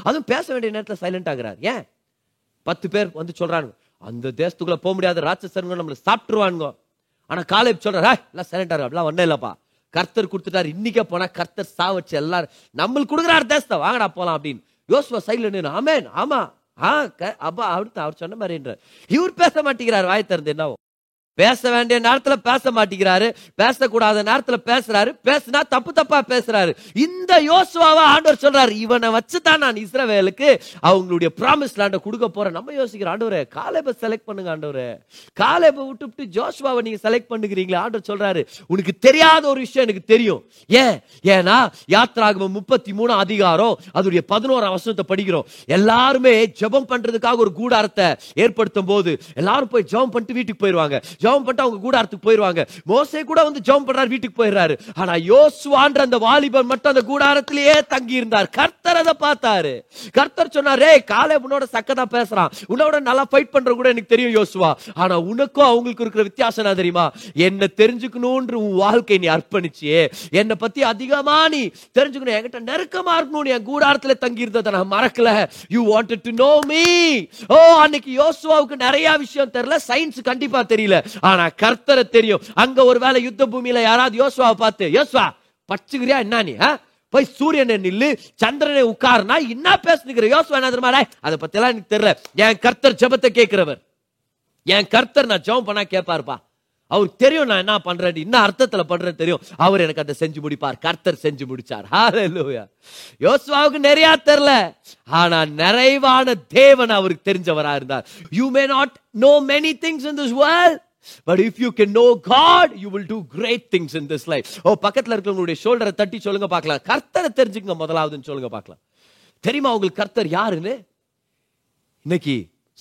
அதுவும் பேச வேண்டிய நேரத்தில் சைலண்ட் ஆகுறாரு. ஏன்? பத்து பேர் வந்து சொல்றாங்க அந்த தேசத்துக்குள்ள போக முடியாத ராட்சசருங்க நம்மளை சாப்பிட்டுருவானுங்க. ஆனா காலேப் சொல்றாரு எல்லாம் எல்லாம் ஆகும் அப்படிலாம் ஒன்றும் இல்லப்பா. கர்த்தர் கொடுத்துட்டாரு இன்னைக்கே போனா கர்த்தர் சாவச்சு எல்லாரும் நம்மளுக்கு கொடுக்குறாரு தேசத்தை வாங்கடா போலாம் அப்படின்னு. யோசுவா சைடுல ஆமேன் ஆமா ஆ அப்பா அடுத்து அவர் சொன்ன மாதிரின்றார். இவர் பேச மாட்டேங்கிறார் வாய் திறந்து என்னவோ. பேச வேண்டிய நேரத்துல பேச மாட்டேங்கிறாரு. பேசக்கூடாத நேரத்துல பேசுறாரு. பேசினா தப்பு தப்பா பேசுறாரு. இந்த யோசுவாவை ஆண்டவர் சொல்றாரு. இவனை வச்சுதான் நான் இஸ்ரவேலுக்கு அவங்களுடைய ப்ராமிஸ் லேண்ட கொடுக்க போறேன். நம்ம யோசிக்கிறோம் ஆண்டவரே காலேப செலக்ட் பண்ணுங்க ஆண்டவரே. காலேப விட்டு ஜோஸ்வாவை நீங்க செலக்ட் பண்ணுகிறீங்களா ஆண்டவர் சொல்றாரு. உனக்கு தெரியாத ஒரு விஷயம் எனக்கு தெரியும். ஏன்? ஏன்னா யாத்ராகமம் முப்பத்தி மூணு அதிகாரம் அதோடைய பதினோரு வசனத்தை படிக்கிறோம். எல்லாருமே ஜெபம் பண்றதுக்காக ஒரு கூடாரத்தை ஏற்படுத்தும் போது எல்லாரும் போய் ஜெபம் பண்ணிட்டு வீட்டுக்கு போயிருவாங்க. ஜெபம் பண்ணிட்டு அவங்க கூடாரத்துக்கு போயிருவாங்க. மோசே கூட வந்து ஜெபம் பண்றாரு வீட்டுக்கு போயிடுறாரு. ஆனா யோசுவான்ற அந்த வாலிபன் மட்டும் அந்த கூடாரத்திலேயே தங்கி இருந்தார் கர்த்தர் அதை பார்த்தாரு. கர்த்தர் சொன்னாரே "ஏய், உன்னோட சக்கதா பேசுறான். உன்னோட நல்லா ஃபைட் பண்ற கூட எனக்கு தெரியும் யோசுவா. ஆனா உனக்கும் அவங்களுக்கு இருக்கிற வித்தியாசம் என்ன தெரியுமா? என்ன தெரிஞ்சுக்கணும்ன்ற உன் வாழ்க்கை நீ அர்ப்பணிச்சியே. என்னை பத்தி அதிகமா நீ தெரிஞ்சுக்கணும். என்கிட்ட நெருக்கமா இருக்கணும் என் கூடாரத்துல தங்கி இருந்ததை நான் மறக்கல. You wanted to know me oh அன்னைக்கு யோசுவாவுக்கு நிறைய விஷயம் தெரியல. சயின்ஸ் கண்டிப்பா தெரியல. ஆனா கர்த்தரை தெரியும். அங்க ஒருவேளை யுத்த பூமியில யாராவது யோசுவாவை பார்த்து யோசுவா பச்சுக்கிறியா என்ன நீ போய் சூரியனை நில்லு சந்திரனை உட்காருனா என்ன பேசுனுக்கிற யோசுவா என்ன தெரியுமா அதை பத்தி எல்லாம் எனக்கு தெரியல. என் கர்த்தர் ஜெபத்தை கேட்கிறவர். என் கர்த்தர் நான் ஜெபம் பண்ணா கேட்பாருப்பா. அவருக்கு தெரியும் நான் என்ன பண்றேன் என்ன அர்த்தத்துல பண்றேன் தெரியும். அவர் எனக்கு அதை செஞ்சு முடிப்பார். கர்த்தர் செஞ்சு முடிச்சார். யோசுவாவுக்கு நிறைய தெரியல. ஆனா நிறைவான தேவன் அவருக்கு தெரிஞ்சவரா இருந்தார். You may not know many things in this world but if you can know God you will do great things in this life oh பக்கத்துல இருக்கிறவங்களுடைய ஷோல்டரை தட்டி சொல்லுங்க பார்க்கலாம். கர்த்தரை தெரிஞ்சுக்கங்க முதலாவதுன்னு சொல்லுங்க பார்க்கலாம். தெரியுமா உங்களுக்கு கர்த்தர் யாருன்னு? இன்னைக்கு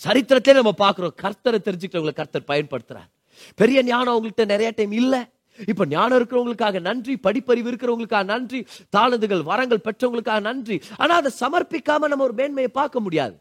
சரித்திரத்திலே நம்ம பார்க்குறோம். கர்த்தரை தெரிஞ்சுக்கிறவங்களை கர்த்தர் பயன்படுத்துறார். பெரிய ஞானம் உங்கள்கிட்ட நிறைய டைம் இல்ல. இப்ப ஞானம் இருக்கிறவங்களுக்காக நன்றி படிப்பறிவு இருக்கிறவங்களுக்காக நன்றி தாளந்துகள் வரங்கள் பெற்றவங்களுக்காக நன்றி. ஆனா அதை சமர்ப்பிக்காம நம்ம ஒரு மேன்மையை பார்க்க முடியாது.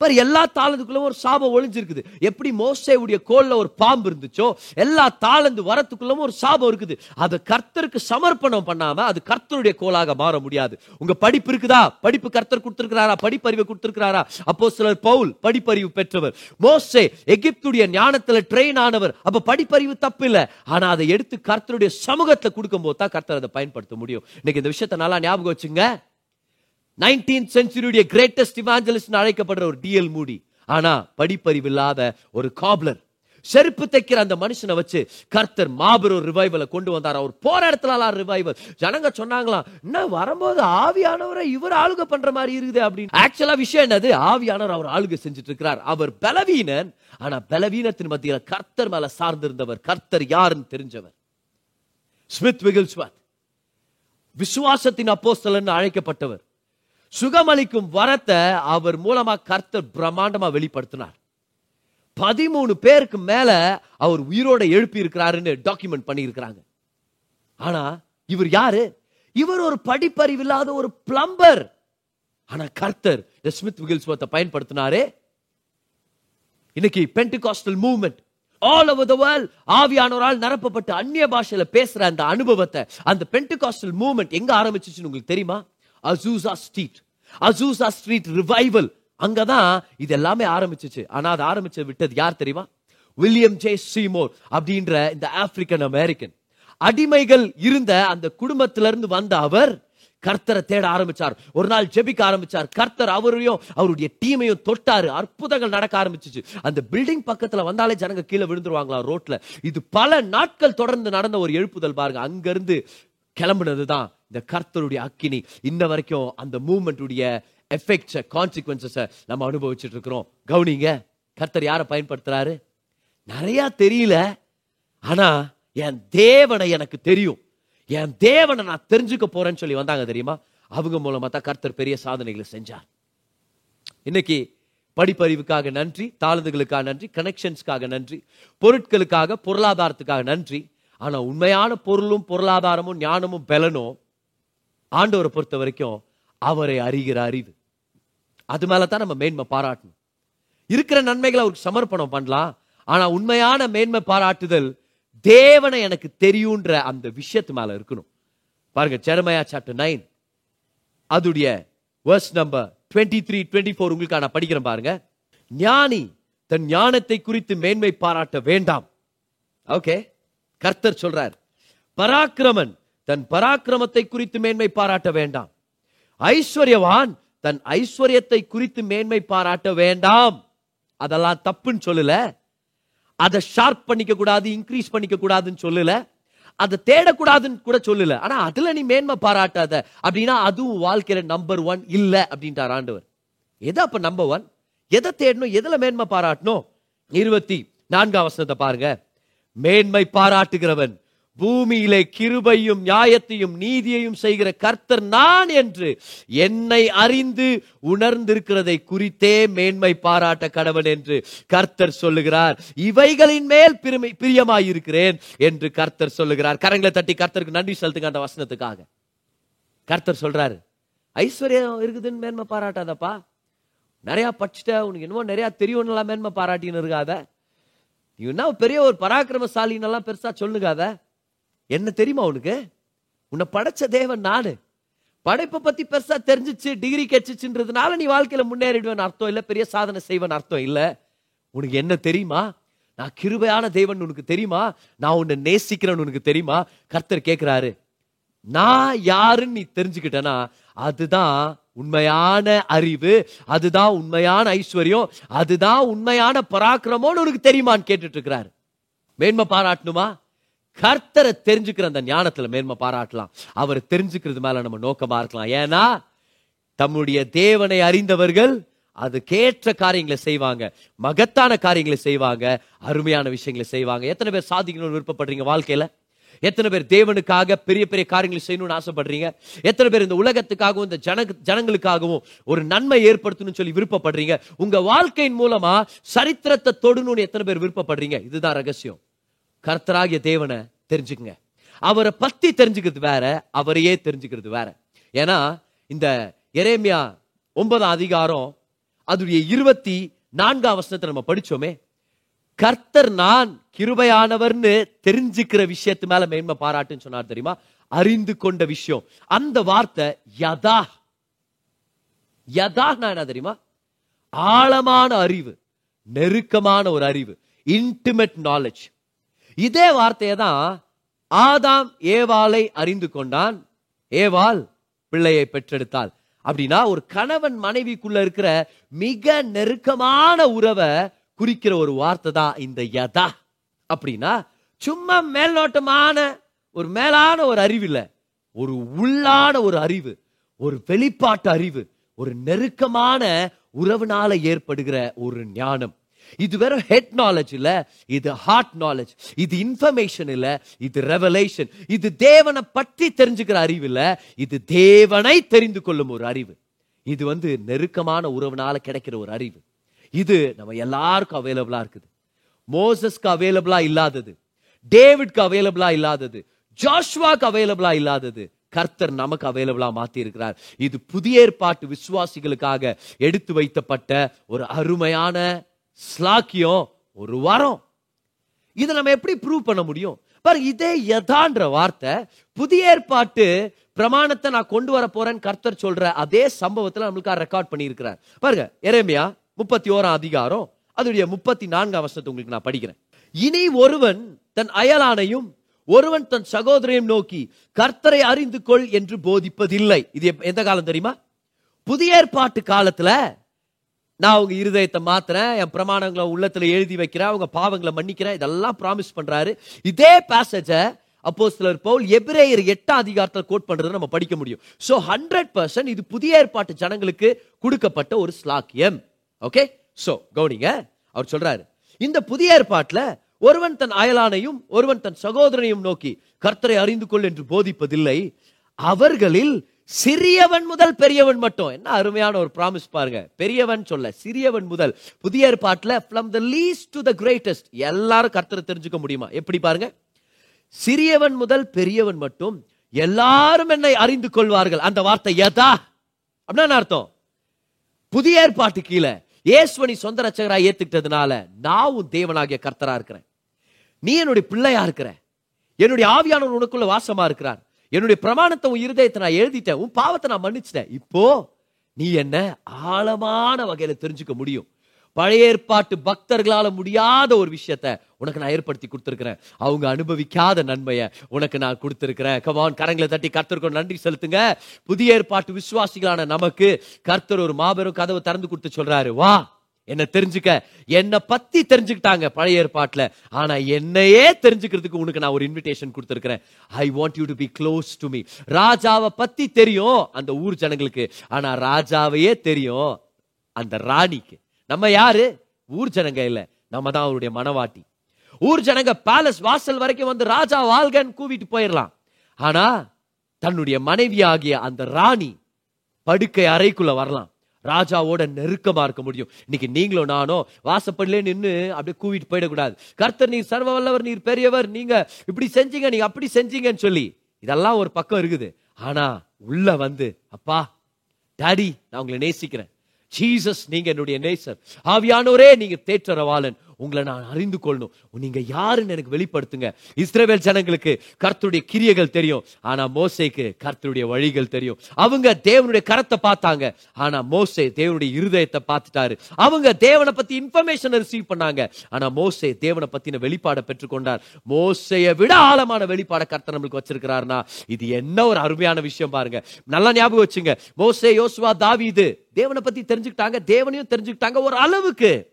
பாரு எல்லா தாளந்துக்குள்ள ஒரு சாபம் ஒழிஞ்சிருக்குது எப்படி மோசையுடைய கோல்ல ஒரு பாம்பு இருந்துச்சோ எல்லா தாளந்து வரத்துக்குள்ளவும் ஒரு சாபம் இருக்குது. அது கர்த்தருக்கு சமர்ப்பணம் பண்ணாம அது கர்த்தருடைய கோலாக மாற முடியாது. உங்க படிப்பு இருக்குதா? படிப்பு கர்த்தர் கொடுத்திருக்கிறாரா? படிப்பறிவை கொடுத்திருக்கிறாரா? அப்போ சிலர் பவுல் படிப்பறிவு பெற்றவர். மோசே எகிப்துடைய ஞானத்துல ட்ரெயின் ஆனவர். அப்ப படிப்பறிவு தப்பு இல்லை. ஆனா அதை எடுத்து கர்த்தருடைய சமூகத்தை கொடுக்கும் போது தான் கர்த்தர் அதை பயன்படுத்த முடியும். இன்னைக்கு இந்த விஷயத்தை நல்லா ஞாபகம் வச்சுங்க. நைன்டீன் சென்ச்சுரியுடைய கிரேட்டஸ்ட் இவாஞ்சலிஸ்ட் அழைக்கப்படுற ஒரு டிஎல் மூடி ஆனா படிப்பறிவு இல்லாத ஒரு காப்லர் செருப்பு தைக்கிற அந்த மனுஷனை வச்சு கர்த்தர் மாபெரும் ரிவைவலை கொண்டு வந்தார்? அவர் போற இடத்துல ரிவைவல் ஜனங்க சொன்னாங்களாம் என்ன வரும்போது ஆவியானவரை இவர் ஆளுகை பண்ற மாதிரி இருக்குது அப்படின்னு. ஆக்சுவலா விஷயம் என்னது? ஆவியானவர் அவர் ஆளுகை செஞ்சுட்டு இருக்கிறார் அவர் பலவீனன் ஆனா பலவீனத்தின் மத்தியில் கர்த்தர் மேல சார்ந்திருந்தவர். கர்த்தர் யாருன்னு தெரிஞ்சவர். Smith Wigglesworth. விசுவாசத்தின் அப்போஸ்தலன் அழைக்கப்பட்டவர். சுகமளிக்கும் வரத்தை அவர் மூலமா கர்த்தர் பிரம்மாண்டமா வெளிப்படுத்தினார். பதிமூணு பேருக்கு மேல அவர் உயிரோட எழுப்பி இருக்கிறாருன்னு டாக்குமெண்ட் பண்ணியிருக்கிறாங்க. ஆனா இவர் யாரு? இவர் ஒரு படிப்பறிவு இல்லாத ஒரு பிளம்பர் ஆனா கர்த்தர் ஸ்மித் விகில்ஸ்வத்தை பயன்படுத்தினாரே. இன்னைக்கு Pentecostal movement all over the world ஆவியானவரால் நிரப்பப்பட்டு அந்நிய பாஷையில பேசுற அந்த அனுபவத்தை அந்த பென்டிகாஸ்டல் மூவ்மெண்ட் எங்க ஆரம்பிச்சிச்சுன்னு உங்களுக்கு தெரியுமா? Azusa Street Azusa Street revival அங்கதான் இது எல்லாமே ஆரம்பிச்சிச்சு. ஆனா அது ஆரம்பிச்சு விட்டது யார் தெரியுமா? வில்லியம் ஜே சீமோர் அப்படின்ற இந்த ஆப்பிரிக்கன் அமெரிக்கன் அடிமைகள் இருந்த அந்த குடும்பத்திலிருந்து வந்த அவர் கர்த்தரை தேட ஆரம்பிச்சார். ஒரு நாள் ஜெபிக்க ஆரம்பிச்சார். கர்த்தர் அவரையும் அவருடைய டீமையும் தொட்டாரு. அற்புதங்கள் நடக்க ஆரம்பிச்சிச்சு. அந்த பில்டிங் பக்கத்துல வந்தாலே ஜனங்க கீழே விழுந்துருவாங்களா ரோட்ல இது பல நாட்கள் தொடர்ந்து நடந்த ஒரு எழுப்புதல் பாருங்க. அங்கிருந்து கிளம்புனது தான் இந்த கர்த்தருடைய அக்கினி. இன்ன வரைக்கும் அந்த மூமெண்ட்டுடைய எஃபெக்ட்ஸ் கான்சிக்வன்சஸ நம்ம அனுபவிச்சுட்டு இருக்கிறோம். கவுனிங்க கர்த்தர் யாரை பயன்படுத்துறாரு? நிறைய தெரியல. ஆனா என் தேவனை எனக்கு தெரியும். என் தேவனை நான் தெரிஞ்சுக்க போறேன்னு சொல்லி வந்தாங்க தெரியுமா? அவங்க மூலமா தான் கர்த்தர் பெரிய சாதனைகளை செஞ்சார். இன்னைக்கு படிப்பறிவுக்காக நன்றி தாளந்துகளுக்காக நன்றி கனெக்ஷன்ஸ்க்காக நன்றி பொருட்களுக்காக பொருளாதாரத்துக்காக நன்றி. ஆனால் உண்மையான பொருளும் பொருளாதாரமும் ஞானமும் பலனும் ஆண்டவரை பொறுத்த வரைக்கும் அவரை அறிகிற அறிவு. அது மேலே தான் நம்ம மேன்மை பாராட்டணும். இருக்கிற நன்மைகளை அவருக்கு சமர்ப்பணம் பண்ணலாம். ஆனால் உண்மையான மேன்மை பாராட்டுதல் தேவனை எனக்கு தெரியுன்ற அந்த விஷயத்து மேலே இருக்கணும். பாருங்க ஜெரமையா சாப்டர் நைன் அதுடைய verse number twenty three twenty four உங்களுக்கு நான் படிக்கிறேன் பாருங்க. ஞானி தன் ஞானத்தை குறித்து மேன்மை பாராட்ட வேண்டாம். ஓகே கர்த்தர் சொல்றார் பராக்கிரமன் தன் பராக்கிரமத்தை குறித்து மேன்மை பாராட்ட வேண்டாம். ஐஸ்வர்யவான் தன் ஐஸ்வர்யத்தை குறித்து மேன்மை பாராட்ட வேண்டாம். அதெல்லாம் தப்புன்னு சொல்லல. அதை ஷார்ப் பண்ணிக்க கூடாது இன்க்ரீஸ் பண்ணிக்க கூடாதுன்னு சொல்லல. அதை தேடக்கூடாதுன்னு கூட சொல்லல. ஆனா அதுல நீ மேன்மை பாராட்டாத அப்படின்னா அதுவும் வாழ்க்கையில நம்பர் ஒன் இல்ல அப்படின்ட்டார் ஆண்டவர். எதை அப்ப நம்பர் ஒன் எதை தேடணும்? எதுல மேன்மை பாராட்டணும்? இருபத்தி நான்காம் வசனத்தை பாருங்க. மேன்மை பாராட்டுகிறவன். பூமியிலே கிருபையும் நியாயத்தையும் நீதியையும் செய்கிற கர்த்தர் நான் என்று என்னை அறிந்து உணர்ந்திருக்கிறதை குறித்தே மேன்மை பாராட்ட கடவன் என்று கர்த்தர் சொல்லுகிறார். இவைகளின் மேல் பிரிமை பிரியமாயிருக்கிறேன் என்று கர்த்தர் சொல்லுகிறார். கரங்களை தட்டி கர்த்தருக்கு நன்றி செலுத்துங்க அந்த வசனத்துக்காக. கர்த்தர் சொல்றாரு ஐஸ்வர்யம் இருக்குதுன்னு மேன்மை பாராட்டாதப்பா. நிறையா படிச்சுட்ட உனக்கு என்னமோ நிறையா தெரியும்னு மேன்மை பாராட்டின்னு இருக்காத. இவனா என்ன பெரிய ஒரு பராக்கிரமசாலின்னு எல்லாம் பெருசா சொல்லுகாத? என்ன தெரியுமா உனக்கு? உன்னை படைச்ச தேவன் நானு. படைப்பை பத்தி பெருசா தெரிஞ்சிச்சு டிகிரி கிடைச்சிச்சுன்றதுனால நீ வாழ்க்கையில முன்னேறிடுவேன் அர்த்தம் இல்லை பெரிய சாதனை செய்வேன் அர்த்தம் இல்லை. உனக்கு என்ன தெரியுமா? நான் கிருபையான தேவன் உனக்கு தெரியுமா? நான் உன்னை நேசிக்கிறேன்னு உனக்கு தெரியுமா? கர்த்தர் கேட்கிறாரு நான் யாருன்னு நீ தெரிஞ்சுக்கிட்டனா அதுதான் உண்மையான அறிவு அதுதான் உண்மையான ஐஸ்வர்யம் அதுதான் உண்மையான பராக்கிரமோன்னு உனக்கு தெரியுமான்னு கேட்டுட்டு இருக்கிறாரு மேன்மை பாராட்டணுமா? கர்த்தரை தெரிஞ்சுக்கிற அந்த ஞானத்துல மேன்மை பாராட்டலாம். அவரை தெரிஞ்சுக்கிறது மேல நம்ம நோக்கமா இருக்கலாம். ஏன்னா தம்முடைய தேவனை அறிந்தவர்கள் அதுக்கேற்ற காரியங்களை செய்வாங்க. மகத்தான காரியங்களை செய்வாங்க. அருமையான விஷயங்களை செய்வாங்க. எத்தனை பேர் சாதிக்கணும்னு விருப்பப்படுறீங்க வாழ்க்கையில? எத்தனை பேர் தேவனுக்காக பெரிய பெரிய காரியங்களை செய்யணும்னு ஆசைப்படுறீங்க? எத்தனை பேர் இந்த உலகத்துக்காகவும் இந்த ஜன ஜனங்களுக்காகவும் ஒரு நன்மை ஏற்படுத்தணும்னு சொல்லி விருப்பப்படுறீங்க? உங்க வாழ்க்கையின் மூலமா சரித்திரத்தை தொடணும்னு எத்தனை பேர் விருப்பப்படுறீங்க? இதுதான் ரகசியம். கர்த்தராகிய தேவனை தெரிஞ்சுக்குங்க. அவரை பத்தி தெரிஞ்சுக்கிறது வேற அவரையே தெரிஞ்சுக்கிறது வேற. ஏன்னா இந்த எரேமியா ஒன்பதாம் அதிகாரம் அதுடைய இருபத்தி நான்காம் வசனத்தை நம்ம படிச்சோமே கர்த்தர் நான் கிருபையானவர்னு தெரிஞ்சுக்கிற விஷயத்து மேல மேன்மை பாராட்டுன்னு சொன்னார் தெரியுமா? அறிந்து கொண்ட விஷயம். அந்த வார்த்தை யதா. யதா என்ன தெரியுமா? ஆழமான அறிவு நெருக்கமான ஒரு அறிவு இன்டிமேட் நாலேஜ் இதே வார்த்தையை தான் ஆதாம் ஏவாளை அறிந்து கொண்டான். ஏவாள் பிள்ளையை பெற்றெடுத்தாள். அப்படின்னா ஒரு கணவன் மனைவிக்குள்ள இருக்கிற மிக நெருக்கமான உறவை குறிக்கிற ஒரு வார்த்தை தான் இந்த யதா. அப்படின்னா சும்மா மேல்நோட்டமான ஒரு மேலான ஒரு அறிவு இல்லை. ஒரு உள்ளான ஒரு அறிவு ஒரு வெளிப்பாட்டு அறிவு ஒரு நெருக்கமான உறவுனால ஏற்படுகிற ஒரு ஞானம். இது வெறும் ஹெட் நாலேஜ் இல்ல இது ஹார்ட் நாலேஜ் இது இன்ஃபர்மேஷன் இல்ல இது ரெவலேஷன் இது தேவனை பற்றி தெரிஞ்சுக்கிற அறிவு இல்ல இது தேவனை தெரிந்து கொள்ளும் ஒரு அறிவு. இது வந்து நெருக்கமான உறவுனால கிடைக்கிற ஒரு அறிவு. இது நம்ம எல்லாருக்கும் அவைலபிளா இருக்குது. மோசஸ்க்கு அவைலபிளா இல்லாதது. டேவிட்க்கு அவைலபிளா இல்லாதது. ஜாஷ்வாக்கு அவைலபிளா இல்லாதது. கர்த்தர் நமக்கு அவைலபிளா மாத்தி இருக்கிறார் இது புதிய ஏற்பாட்டு விசுவாசிகளுக்காக எடுத்து வைத்தப்பட்ட ஒரு அருமையான ஸ்லாக்கியம் ஒரு வரம். இதை நம்ம எப்படி ப்ரூவ் பண்ண முடியும்? பாரு இதே எதான்ற வார்த்தை புதிய ஏற்பாட்டு பிரமாணத்தை நான் கொண்டு வர போறேன்னு கர்த்தர் சொல்ற அதே சம்பவத்துல நம்மளுக்காக ரெக்கார்ட் பண்ணியிருக்கிறார். பாருங்க எரேமியா முப்பத்தி ஓராம் அதிகாரம் அதனுடைய முப்பத்தி நான்காம் வருஷத்தை உங்களுக்கு நான் படிக்கிறேன். இனி ஒருவன் தன் அயலானையும் ஒருவன் தன் சகோதரையும் நோக்கி கர்த்தரை அறிந்து கொள் என்று போதிப்பதில்லை. இது எந்த காலம் தெரியுமா? புதிய ஏற்பாட்டு காலத்துல நான் அவங்க இருதயத்தை மாத்துறேன் என் பிரமாணங்களை உள்ளத்துல எழுதி வைக்கிறேன் அவங்க பாவங்களை மன்னிக்கிறேன். இதெல்லாம் ப்ராமிஸ் பண்றாரு. இதே பேசேஜ அப்போ சிலர் பவுல் எபிரேயர் எட்டாம் அதிகாரத்தில் கோட் பண்றதை நம்ம படிக்க முடியும். சோ ஹண்ட்ரட் பர்சன்ட் இது புதிய ஏற்பாட்டு ஜனங்களுக்கு கொடுக்கப்பட்ட ஒரு ஸ்லாக்கியம். Okay so கவுனிங்க. அவர் சொல்றாரு இந்த புதிய ஏற்பாட்டில் ஒருவன் தன் அயலானையும் ஒருவன் தன் சகோதரனையும் நோக்கி கர்த்தரை அறிந்து கொள் என்று போதிப்பதில்லை. அவர்களில் சிறியவன் முதல் பெரியவன் மட்டும். என்ன அருமையான ஒரு ப்ராமிஸ் பாருங்க. பெரியவன் சொல்ல சிறியவன் முதல். புதிய ஏற்பாட்டில் from the least to the greatest எல்லாரும் கர்த்தரை தெரிஞ்சுக்க முடியுமா? எப்படி பாருங்க? சிறியவன் முதல் பெரியவன் மட்டும் எல்லாரும் என்னை அறிந்து கொள்வார்கள். அந்த வார்த்தை ஏதா அப்படின்னு அர்த்தம்? புதிய ஏற்பாட்டு கீழே இயேசுவனி சொந்த ரச்சகராக ஏத்துக்கிட்டதுனால நான் உன் தேவனாகிய கர்த்தரா இருக்கிறேன். நீ என்னுடைய பிள்ளையா இருக்கிற. என்னுடைய ஆவியானவர் உனக்குள்ள வாசமா இருக்கிறார். என்னுடைய பிரமாணத்தை உன் இருதயத்தை நான் எழுதிட்டேன். உன் பாவத்தை நான் மன்னிச்சிட்டேன். இப்போ நீ என்ன ஆழமான வகையில தெரிஞ்சுக்க முடியும். பழைய ஏற்பாட்டு பக்தர்களால முடியாத ஒரு விஷயத்த உனக்கு நான் ஏற்படுத்தி கொடுத்துருக்குறேன். அவங்க அனுபவிக்காத நன்மையை உனக்கு நான் கொடுத்துருக்குறேன். கமான் கரங்களை தட்டி கர்த்தருக்கு நன்றி செலுத்துங்க. புதிய ஏற்பாட்டு விசுவாசிகளான நமக்கு கர்த்தர் ஒரு மாபெரும் கதவை திறந்து கொடுத்து சொல்றாரு. வா என்ன தெரிஞ்சுக்க. என்னை பத்தி தெரிஞ்சுக்கிட்டாங்க பழைய ஏற்பாட்டில். ஆனா என்னையே தெரிஞ்சுக்கிறதுக்கு உனக்கு நான் ஒரு இன்விடேஷன் கொடுத்துருக்கிறேன். I want you to be close to me ராஜாவை பத்தி தெரியும் அந்த ஊர் ஜனங்களுக்கு. ஆனா ராஜாவையே தெரியும் அந்த ராணிக்கு. நம்ம யாரு? ஊர் ஜனங்க இல்லை. நம்ம தான் அவருடைய மனவாட்டி. ஊர் ஜனங்க பேலஸ் வாசல் வரைக்கும் வந்து ராஜா வாழ்கன்னு கூவிட்டு போயிடலாம் ஆனா தன்னுடைய மனைவியாகிய அந்த ராணி படுக்கை அறைக்குள்ள வரலாம். ராஜாவோட நெருக்கமா இருக்க முடியும். இன்னைக்கு நீங்களும் நானும் வாசப்படலே நின்று அப்படியே கூவிட்டு போயிடக்கூடாது. கர்த்தர் நீர் சர்வ வல்லவர் நீர் பெரியவர் நீங்க இப்படி செஞ்சீங்க நீங்க அப்படி செஞ்சீங்கன்னு சொல்லி இதெல்லாம் ஒரு பக்கம் இருக்குது. ஆனா உள்ள வந்து அப்பா டாடி நான் உங்களை நேசிக்கிறேன். ஜீசஸ் நீங்க என்னுடைய நேசர். ஆவியானோரே நீங்க தேற்றரவாளன் உங்களை நான் அறிந்து கொள்ளணும். நீங்க யாருன்னு எனக்கு வெளிப்படுத்துங்க. இஸ்ரேவேல் ஜனங்களுக்கு கர்த்தருடைய கிரியைகள் தெரியும். ஆனா மோசைக்கு கர்த்தருடைய வழிகள் தெரியும். அவங்க தேவனுடைய கரத்தை பார்த்தாங்க. ஆனா மோசை தேவனுடைய இருதயத்தை பார்த்துட்டாரு. அவங்க தேவனை பத்தி இன்ஃபர்மேஷன் ரிசீவ் பண்ணாங்க. ஆனா மோசை தேவனை பத்தின வெளிப்பாடை பெற்றுக்கொண்டார். மோசையை விட ஆழமான வெளிப்பாடை கர்த்தர் நம்மளுக்கு வச்சிருக்கிறாருன்னா இது என்ன ஒரு அருமையான விஷயம் பாருங்க. நல்லா ஞாபகம் வச்சுங்க. மோசே யோசுவா இது தேவனை பத்தி தெரிஞ்சுக்கிட்டாங்க. தேவனையும் தெரிஞ்சுக்கிட்டாங்க. ஒரு அளவுக்கு.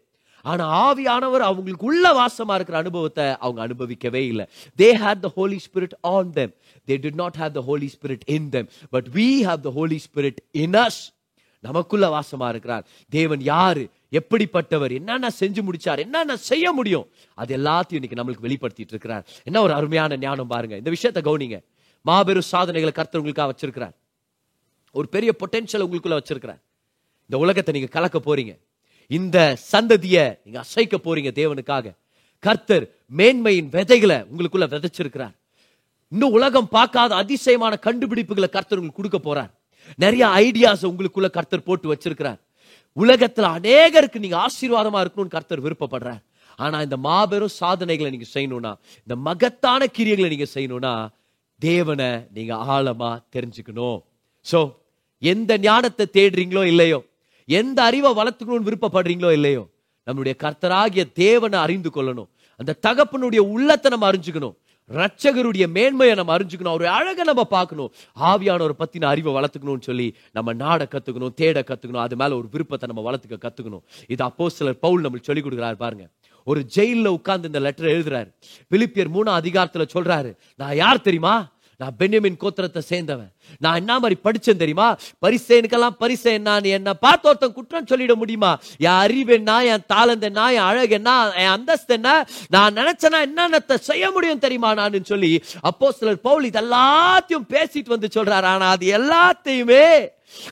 ஆனா ஆவியானவர் அவங்களுக்கு உள்ள வாசமா இருக்கிற அனுபவத்தை அவங்க அனுபவிக்கவே இல்லை. They had the Holy Spirit on them they did not have the Holy Spirit in them but we have the Holy Spirit in us நமக்குள்ள வாசமா இருக்கிறார். தேவன் யாரு? எப்படிப்பட்டவர்? என்னென்ன செஞ்சு முடிச்சார்? என்னென்ன செய்ய முடியும்? அது எல்லாத்தையும் இன்னைக்கு நம்மளுக்கு வெளிப்படுத்திட்டு இருக்கிறார். என்ன ஒரு அருமையான ஞானம் பாருங்க. இந்த விஷயத்தை கவனிங்க. மாபெரும் சாதனைகளை கர்த்தர் உங்களுக்காக வச்சிருக்கிறார். ஒரு பெரிய பொட்டென்ஷியல் உங்களுக்குள்ள வச்சிருக்கிறார். இந்த உலகத்தை நீங்க கலக்க போறீங்க. இந்த சந்ததியை நீங்க அசைக்க போறீங்க தேவனுக்காக. கர்த்தர் மேன்மையின் விதைகளை உங்களுக்குள்ள விதைச்சிருக்கிறார். இன்னும் உலகம் பார்க்காத அதிசயமான கண்டுபிடிப்புகளை கர்த்தர் உங்களுக்கு கொடுக்க போறார். நிறைய ஐடியாஸ் உங்களுக்குள்ள கர்த்தர் போட்டு வச்சிருக்கிறார். உலகத்துல அநேகருக்கு நீங்க ஆசீர்வாதமா இருக்கணும்னு கர்த்தர் விருப்பப்படுறார். ஆனா இந்த மாபெரும் சாதனைகளை நீங்க செய்யணும்னா இந்த மகத்தான கிரியைகளை நீங்க செய்யணும்னா தேவனை நீங்க ஆழமா தெரிஞ்சுக்கணும். சோ எந்த ஞானத்தை தேடுறீங்களோ இல்லையோ எந்த அறிவை வளர்த்துக்கணும்னு விருப்பப்படுறீங்களோ இல்லையோ நம்முடைய கர்த்தராகிய தேவனை அறிந்து கொள்ளணும். அந்த தகப்பனுடைய உள்ளத்தை நம்ம அறிஞ்சுக்கணும். ரட்சகருடைய மேன்மையை நம்ம அறிஞ்சுக்கணும். அவருடைய அழகை நம்ம பார்க்கணும். ஆவியானவர் பத்தின அறிவை வளர்த்துக்கணும்னு சொல்லி நம்ம நாட கத்துக்கணும் தேட கத்துக்கணும். அது மேல ஒரு விருப்பத்தை நம்ம வளர்த்துக்க கத்துக்கணும். இது அப்போ சிலர் பவுல் நம்மளுக்கு சொல்லி கொடுக்குறாரு பாருங்க. ஒரு ஜெயிலில் உட்கார்ந்து இந்த லெட்டர் எழுதுறாரு. பிலிப்பியர் மூணாம் அதிகாரத்துல சொல்றாரு நான் யார் தெரியுமா? நான் பென்யமின் கோத்திரத்தை சேர்ந்தவன். நான் என்ன மாதிரி படிச்சேன் தெரியுமா? பரிசேனுக்கெல்லாம் பரிசேன் நான் என்ன பார்த்து ஒருத்தன் குற்றம் சொல்லிட முடியுமா? என் அறிவு என்ன என் தாளந்த என்ன என் அழகு என்ன என் அந்தஸ்து என்ன நான் நினைச்சேனா என்னென்னத்தை செய்ய முடியும் தெரியுமா நான் சொல்லி அப்போ சிலர் பவுல் இது எல்லாத்தையும் பேசிட்டு வந்து சொல்றாரு. ஆனா அது எல்லாத்தையுமே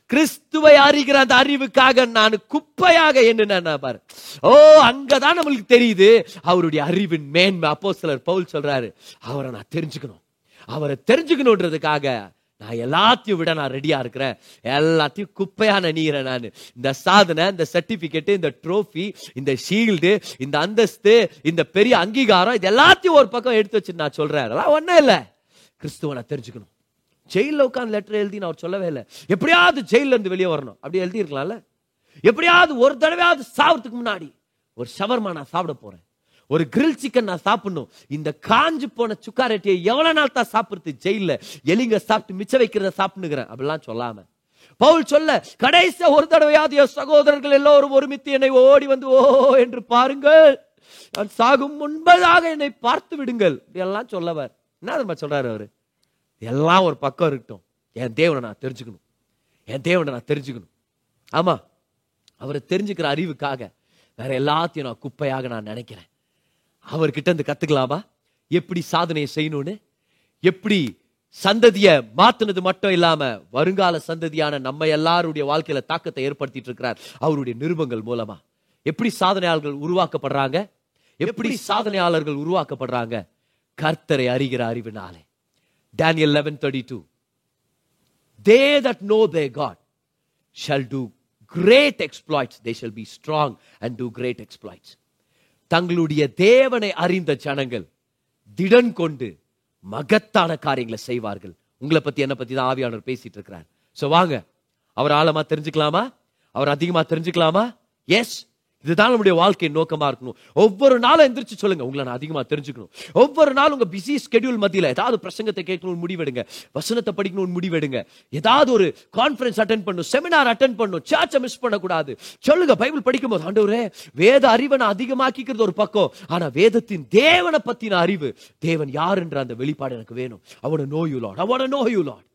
கிறிஸ்துவை அறிகிற அந்த அறிவுக்காக நான் குப்பையாக என்ன பாரு. ஓ அங்கதான் நம்மளுக்கு தெரியுது. அவருடைய அறிவின் மேன்மை. அப்போ சிலர் பவுல் சொல்றாரு. அவரை நான் தெரிஞ்சுக்கணும். அவரை தெரிஞ்சுக்கணுன்றதுக்காக நான் எல்லாத்தையும் விட நான் ரெடியா இருக்கிறேன். எல்லாத்தையும் குப்பையா நினைக்கிறேன் நான். இந்த சாதனை இந்த சர்டிபிகேட் இந்த ட்ரோஃபி இந்த ஷீல்டு இந்த அந்தஸ்து இந்த பெரிய அங்கீகாரம் இது எல்லாத்தையும் ஒரு பக்கம் எடுத்து வச்சு நான் சொல்றேன். அதெல்லாம் ஒன்றும் இல்லை. கிறிஸ்துவ நான் தெரிஞ்சுக்கணும். ஜெயில உட்காந்து லெட்டர் எழுதி நான் அவர் சொல்லவே இல்லை. எப்படியாவது ஜெயில இருந்து வெளியே வரணும். அப்படி எழுதி இருக்கலாம்ல எப்படியாவது ஒரு தடவையாவது சாவறதுக்கு முன்னாடி ஒரு ஷவர்மா நான் சாப்பிட போறேன். ஒரு கிரில் சிக்கன் நான் சாப்பிடணும். இந்த காஞ்சு போன சுக்காரட்டியை எவ்வளவு நாள் தான் சாப்பிடுறது? ஜெயில எலிங்க சாப்பிட்டு மிச்சம் வைக்கிறத சாப்பிட்டுக்கிறேன் அப்படிலாம் சொல்லாம. பவுல் சொல்ல கடைசி ஒரு தடவையாவது என் சகோதரர்கள் எல்லோரும் ஒருமித்து என்னை ஓடி வந்து ஓ என்று பாருங்கள். நான் சாகும் முன்பதாக என்னை பார்த்து விடுங்கள். எல்லாம் சொல்லவர். என்ன தெரியுமா சொல்றாரு அவரு? எல்லாம் ஒரு பக்கம் இருக்கட்டும். என் தேவனை நான் தெரிஞ்சுக்கணும். என் தேவனை நான் தெரிஞ்சுக்கணும். ஆமா. அவரை தெரிஞ்சுக்கிற அறிவுக்காக வேற எல்லாத்தையும் நான் குப்பையாக நான் நினைக்கிறேன். அவர்கிட்ட இருந்து கத்துக்கலாமா? எப்படி சாதனையை செய்யணும்னு? எப்படி சந்ததிய மாத்துனது மட்டும் இல்லாம வருங்கால சந்ததியான நம்ம எல்லாருடைய வாழ்க்கையில தாக்கத்தை ஏற்படுத்திட்டு இருக்கிறார். அவருடைய நிருபங்கள் மூலமா. எப்படி சாதனையாளர்கள் உருவாக்கப்படுறாங்க? எப்படி சாதனையாளர்கள் உருவாக்கப்படுறாங்க? கர்த்தரை அறிகிற அறிவினாலே. Daniel 11:32 They that know their God shall do great exploits. They shall be strong and do great exploits. தங்களுடைய தேவனை அறிந்த ஜனங்கள் திடன் கொண்டு மகத்தான காரியங்களை செய்வார்கள். உங்களை பத்தி என்ன பத்தி தான் ஆவியானவர் பேசிட்டு இருக்கிறார். சோ வாங்க அவர் ஆழமா தெரிஞ்சுக்கலாமா? அவர் அதிகமா தெரிஞ்சுக்கலாமா? எஸ் இதுதான் நம்முடைய வாழ்க்கையின் நோக்கமா இருக்கணும். ஒவ்வொரு நாளும் எந்திரிச்சு சொல்லுங்க. உங்களை நான் அதிகமா தெரிஞ்சுக்கணும். ஒவ்வொரு நாளும் உங்க பிஸி ஸ்கெடியூல் மத்தியில் ஏதாவது பிரசங்கத்தை கேட்கணும்னு முடிவெடுங்க. வசனத்தை படிக்கணும்னு முடிவெடுங்க. ஏதாவது ஒரு கான்ஃபரன்ஸ் அட்டன் பண்ணும் செமினார் அட்டன் பண்ணும் சர்ச்சை மிஸ் பண்ணக்கூடாது. சொல்லுங்க பைபிள் படிக்கும்போது ஆண்டவரே வேத அறிவை நான் அதிகமாக்கிக்கிறது ஒரு பக்கம். ஆனா வேதத்தின் தேவனை பற்றின அறிவு தேவன் யார் என்ற அந்த வெளிப்பாடு எனக்கு வேணும். அவனை know your Lord you Lord அவனை Lord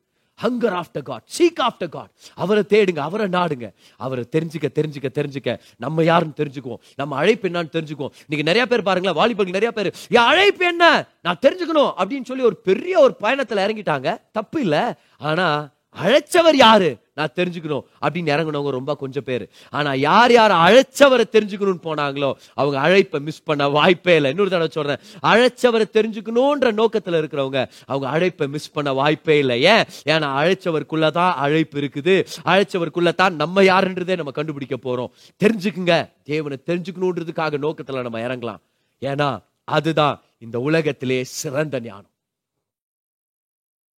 hunger after God seek after God அவரை தேடுங்க அவரை நாடுங்க. அவரை தெரிஞ்சுக்க தெரிஞ்சுக்க தெரிஞ்சுக்க. நம்ம யாருன்னு தெரிஞ்சுக்குவோம். நம்ம அழைப்பு என்னன்னு தெரிஞ்சுக்குவோம். நீங்க நிறைய பேர் பாருங்களேன் வாலிபர்கள் நிறைய பேர் என் அழைப்பு என்ன? நான் தெரிஞ்சுக்கணும். அப்படின்னு சொல்லி ஒரு பெரிய ஒரு பயணத்துல இறங்கிட்டாங்க. தப்பு இல்ல. ஆனா அழைச்சவர் யாரு? நான் தெரிஞ்சுக்கணும். அப்படின்னு இறங்குனவங்க ரொம்ப கொஞ்சம் பேர். ஆனா யார் யார் அழைச்சவரை தெரிஞ்சுக்கணும்னு போனாங்களோ அவங்க அழைப்பை மிஸ் பண்ண வாய்ப்பே இல்லை. இன்னொரு தடவை சொல்றேன். அழைச்சவரை தெரிஞ்சுக்கணும்ன்ற நோக்கத்துல இருக்கிறவங்க அவங்க அழைப்பை மிஸ் பண்ண வாய்ப்பே இல்லை. ஏன்? ஏன்னா அழைச்சவருக்குள்ளதான் அழைப்பு இருக்குது. அழைச்சவருக்குள்ள தான் நம்ம யாருன்றதே நம்ம கண்டுபிடிக்க போறோம். தெரிஞ்சுக்குங்க. தேவனை தெரிஞ்சுக்கணுன்றதுக்காக நோக்கத்துல நம்ம இறங்கலாம். ஏன்னா அதுதான் இந்த உலகத்திலே சிறந்த ஞானம்.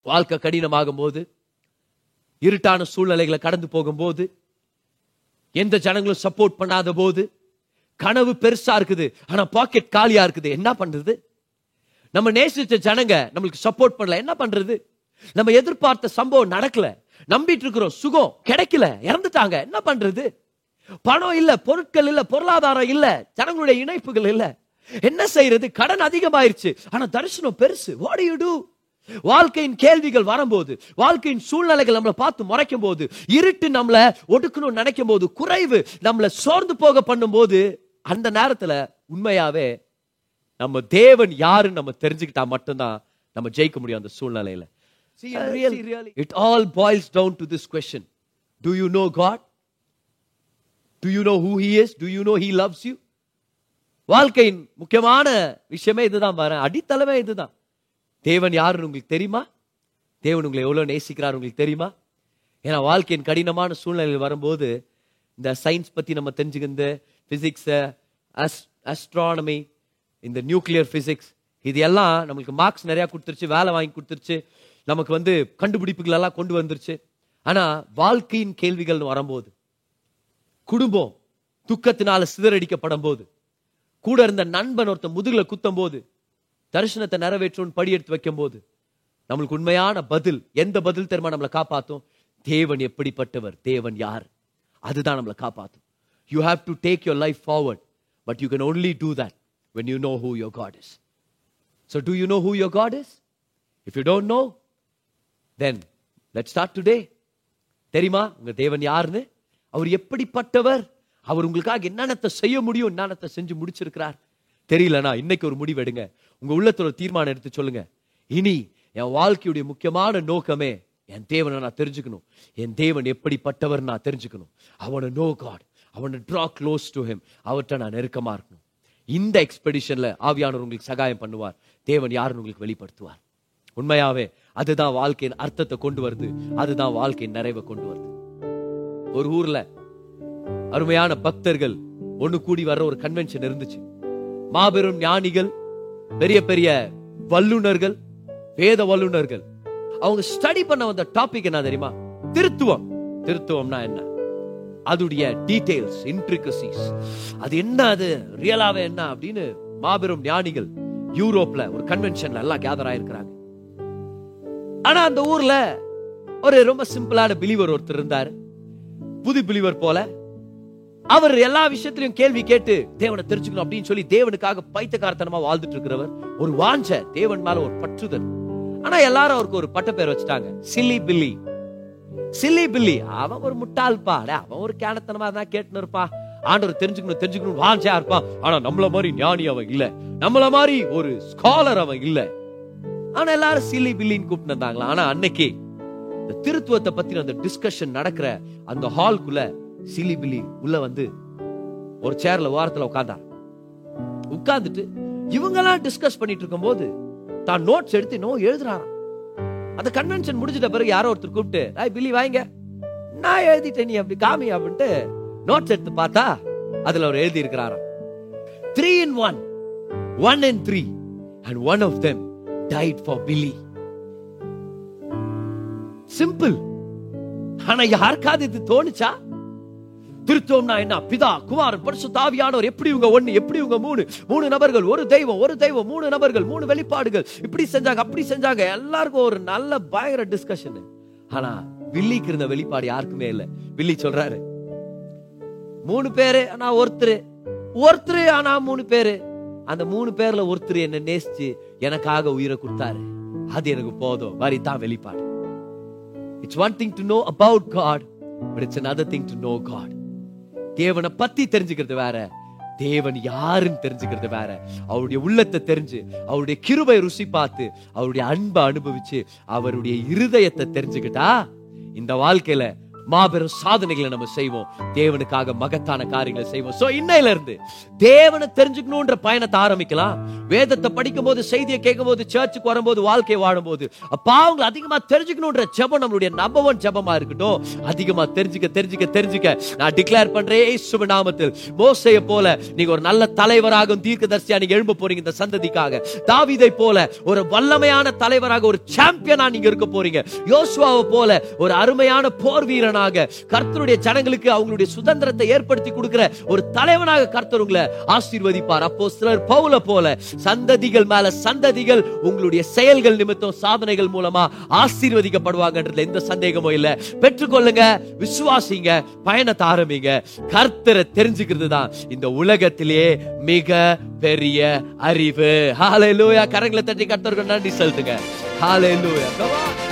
வாழ்க்கை கடினமாகும் போது இருட்டான சூழ்நிலைகளை கடந்து போகும்போது எந்த ஜனங்களும் சப்போர்ட் பண்ணாத போது கனவு பெருசா இருக்குது ஆனா பாக்கெட் காலியா இருக்குது. என்ன பண்றது? நம்ம நேசிச்ச ஜனங்க நம்மளுக்கு சப்போர்ட் பண்ணல. என்ன பண்றது? நம்ம எதிர்பார்த்த சம்பவம் நடக்கல. நம்பிட்டு இருக்கிறோம். சுகம் கிடைக்கல. இறந்துட்டாங்க. என்ன பண்றது? பணம் இல்ல பொருட்கள் இல்ல பொருளாதாரம் இல்ல ஜனங்களுடைய இணைப்புகள் இல்ல. என்ன செய்யறது? கடன் அதிகமாயிருச்சு. ஆனா தரிசனம் பெருசு. வாட் யூ டூ வாழ்க்கையின் கேள்விகள் வரும்போது வாழ்க்கையின் சூழ்நிலைகள் நம்மளை பார்த்து முறைக்கும் போது இருட்டு நம்மள ஒடுக்கணும்னு நினைக்கும் போது குறைவு நம்மள சோர்ந்து போக பண்ணும்போது அந்த நேரத்துல உண்மையாவே நம்ம தேவன் யாருன்னு நம்ம தெரிஞ்சுக்கிட்டா மட்டும்தான் நம்ம ஜெயிக்க முடியும் அந்த சூழ்நிலையில it all boils down to this question. Do you know God? Do you know who He is? Do you know He loves you? வாழ்க்கையின் முக்கியமான விஷயமே இதுதான் பாரு அடித்தளமே இதுதான் தேவன் யாருன்னு உங்களுக்கு தெரியுமா? தேவன் உங்களை எவ்வளோ நேசிக்கிறார் உங்களுக்கு தெரியுமா? ஏன்னா வாழ்க்கையின் கடினமான சூழ்நிலையில் வரும்போது இந்த சயின்ஸ் பற்றி நம்ம தெரிஞ்சுக்கிறது அஸ் அஸ்ட்ரானமி இந்த நியூக்ளியர் ஃபிசிக்ஸ் இது எல்லாம் நம்மளுக்கு மார்க்ஸ் நிறையா கொடுத்துருச்சு வேலை வாங்கி கொடுத்துருச்சு நமக்கு வந்து கண்டுபிடிப்புகள் எல்லாம் கொண்டு வந்துருச்சு. ஆனால் வாழ்க்கையின் கேள்விகள்னு வரும்போது குடும்பம் துக்கத்தினால சிதறடிக்கப்படும் போது கூட இருந்த நண்பன் ஒருத்த முதுகில் குத்தும் போது தரிசனத்தை நிறைவேற்றும் படி எடுத்து வைக்கும் போது நம்மளுக்கு உண்மையான பதில் எந்த பதில் தெரியுமா? நம்மளை காப்பாத்தும். தேவன் எப்படிப்பட்டவர்? தேவன் யார்? அதுதான் நம்மளை காப்பாத்தும். You have to take your life forward but you can only do that when you know who your God is so do you know who your God is if you don't know then let start today தெரியுமா? உங்க தேவன் யாருன்னு? அவர் எப்படிப்பட்டவர்? அவர் உங்களுக்காக என்னென்னத்தை செய்ய முடியும்? என்னென்னத்தை செஞ்சு முடிச்சிருக்கிறார்? தெரியலனா இன்னைக்கு ஒரு முடிவெடுங்க உங்க உள்ளத்தோட தீர்மானம் எடுத்து சொல்லுங்க. இனி என் வாழ்க்கையுடைய முக்கியமான நோக்கமே என் தேவனை நான் தெரிஞ்சுக்கணும். என் தேவன் எப்படிப்பட்டவர் நான் தெரிஞ்சுக்கணும். அவனை நோ காட் அவனை ட்ரா க்ளோஸ் டு ஹிம் அவர்கிட்ட நான் நெருக்கமா இருக்கணும். இந்த எக்ஸ்பெடிஷன்ல ஆவியானவர் உங்களுக்கு சகாயம் பண்ணுவார். தேவன் யாருன்னு உங்களுக்கு வெளிப்படுத்துவார். உண்மையாவே அதுதான் வாழ்க்கையின் அர்த்தத்தை கொண்டு வருது. அதுதான் வாழ்க்கையின் நிறைவை கொண்டு வருது. ஒரு ஊர்ல அருமையான பக்தர்கள் ஒண்ணு கூடி வர்ற ஒரு கன்வென்ஷன் இருந்துச்சு. மாபெரும் ஞானிகள் பெரிய பெரிய வல்லுனர்கள் வேத வல்லுனர்கள் அவங்க ஸ்டடி பண்ண வந்த டாபிக் என்ன தெரியுமா? திருத்துவம். திருத்துவம்னா என்ன? அதுடைய டீடைல்ஸ் இன்ட்ரிகசிஸ் அது என்ன அது? ரியலாவே என்ன அப்படின்னு மாபெரும் ஞானிகள் யூரோப்ல ஒரு கன்வென்ஷன்ல எல்லாம் கேதர் ஆயிருக்கிறாங்க. ஆனா அந்த ஊர்ல ஒரு ரொம்ப சிம்பிளான பிலீவர் ஒருத்தர் இருந்தாரு. புது பிலீவர் போல அவர் எல்லா விஷயத்திலையும் கேள்வி கேட்டு தேவனை தெரிஞ்சுக்கணும் அப்படின்னு சொல்லி தேவனுக்காக பைத்தியக்காரத்தனமா வாழ்ந்துட்டு இருக்கிறவர் ஒரு வாஞ்ச தேவன் மேல ஒரு பற்றுதல். ஆனா எல்லாரும் அவருக்கு ஒரு பட்ட பேர் வச்சுட்டாங்க. Silly billy. Silly billy. அவன் ஒரு முட்டாள்பா. டே, அவன் ஒரு கேனத்தனமா தான் கேட்டுன்னு இருப்பான். ஆண்டவர் தெரிஞ்சுக்கணும் தெரிஞ்சுக்கணும் வாஞ்சா இருப்பான். ஆனா நம்மள மாதிரி ஞானி அவன் இல்ல. நம்மள மாதிரி ஒரு ஸ்காலர் அவன் இல்ல. ஆனா எல்லாரும் சில்லி பில்லின்னு கூப்பிட்டு இருந்தாங்களா ஆனா அன்னைக்கு இந்த திருத்துவத்தை பத்தின அந்த டிஸ்கஷன் நடக்கிற அந்த ஹால்குள்ள சில்லி உள்ள வந்து ஒரு சேர்ல ஓரத்துல உட்கார்ந்தார். உட்கார்ந்துட்டு இவங்கெல்லாம் டிஸ்கஸ் பண்ணிட்டு இருக்கும் போது தான் நோட்ஸ் எடுத்து நோ எழுதுறாராம். அந்த கன்வென்ஷன் முடிஞ்சிட்ட பிறகு யாரோ ஒருத்தர் கூப்பிட்டு ஐ பிலி வாங்க. நான் எழுதிட்டேன் நீ அப்படி காமி அப்படின்ட்டு நோட்ஸ் எடுத்து பார்த்தா அதுல அவர் எழுதி இருக்கிறாராம் three in one one in three and one of them tight fairly simple ஆனா யாருக்காவது இது தோணுச்சா? திருத்தோம்னா என்ன? பிதா குமாரன் பரிசு தாவியானவர் எப்படி இவங்க ஒன்னு எப்படி இவங்க மூணு? மூணு நபர்கள் ஒரு தெய்வம் ஒரு தெய்வம் மூணு நபர்கள் மூணு வெளிப்பாடுகள். இப்படி செஞ்சாங்க அப்படி செஞ்சாங்க. எல்லாருக்கும் ஒரு நல்ல பயங்கர டிஸ்கஷன் ஆனா வில்லிக்கு இருந்த வெளிப்பாடு யாருக்குமே இல்ல. வில்லி சொல்றாரு மூணு பேரு ஆனா ஒருத்தர். ஒருத்தர் ஆனா மூணு பேரு. அந்த மூணு பேர்ல ஒருத்தர் என்ன நேசிச்சு எனக்காக உயிரை கொடுத்தாரு. அது எனக்கு போதும். மாதிரி தான் வெளிப்பாடு. It's one thing to know about God but it's another thing to know God தேவனை பத்தி தெரிஞ்சுக்கிறது வேற. தேவன் யாருன்னு தெரிஞ்சுக்கிறது வேற. அவருடைய உள்ளத்தை தெரிஞ்சு அவருடைய கிருபை ருசி பார்த்து அவருடைய அன்பை அனுபவிச்சு அவருடைய இருதயத்தை தெரிஞ்சுக்கிட்டா இந்த வாழ்க்கையில மாபெரும் சாதனைகளை நம்ம செய்வோம். தேவனுக்காக மகத்தான காரியங்களை செய்வோம். சோ இன்னையில இருந்து தேவனை தெரிஞ்சுக்கணும்ன்ற பயணத்தை ஆரம்பிக்கலாம். வேதத்தை படிக்கும் போது செய்தியை கேட்கும் போது சர்ச்சுக்கு வரும்போது வாழ்க்கை வாழும்போது அப்பா அவங்களை அதிகமா தெரிஞ்சுக்கணும்ன்ற ஜெபம் நம்மளுடைய நம்பர் ஒன் ஜெபமா இருக்கட்டும். அதிகமா தெரிஞ்சுக்க தெரிஞ்சுக்க தெரிஞ்சுக்க. நான் டிக்ளேர் பண்றேன் இயேசுவின் நாமத்தில். மோசைய போல நீங்க ஒரு நல்ல தலைவராகவும் தீர்க்கதரிசியா நீங்க எழும்ப போறீங்க இந்த சந்ததிக்காக. தாவிதை போல ஒரு வல்லமையான தலைவராக ஒரு சாம்பியனா நீங்க இருக்க போறீங்க. யோசுவாவை போல ஒரு அருமையான போர் வீரன் வீரனாக கர்த்தருடைய ஜனங்களுக்கு அவங்களுடைய சுதந்திரத்தை ஏற்படுத்தி கொடுக்கிற ஒரு தலைவனாக கர்த்தர் உங்களை ஆசீர்வதிப்பார். அப்போ சிலர் பவுல போல சந்ததிகள் மேல சந்ததிகள் உங்களுடைய செயல்கள் நிமித்தம் சாதனைகள் மூலமா ஆசீர்வதிக்கப்படுவாங்கன்றதுல எந்த சந்தேகமும் இல்ல. பெற்றுக்கொள்ளுங்க விசுவாசிங்க பயணத்தை ஆரம்பிங்க. கர்த்தரை தெரிஞ்சுக்கிறது தான் இந்த உலகத்திலேயே மிக பெரிய அறிவு. ஹாலே லூயா கரங்களை தட்டி கர்த்தருக்கு நன்றி செலுத்துங்க. ஹாலே லூயா on.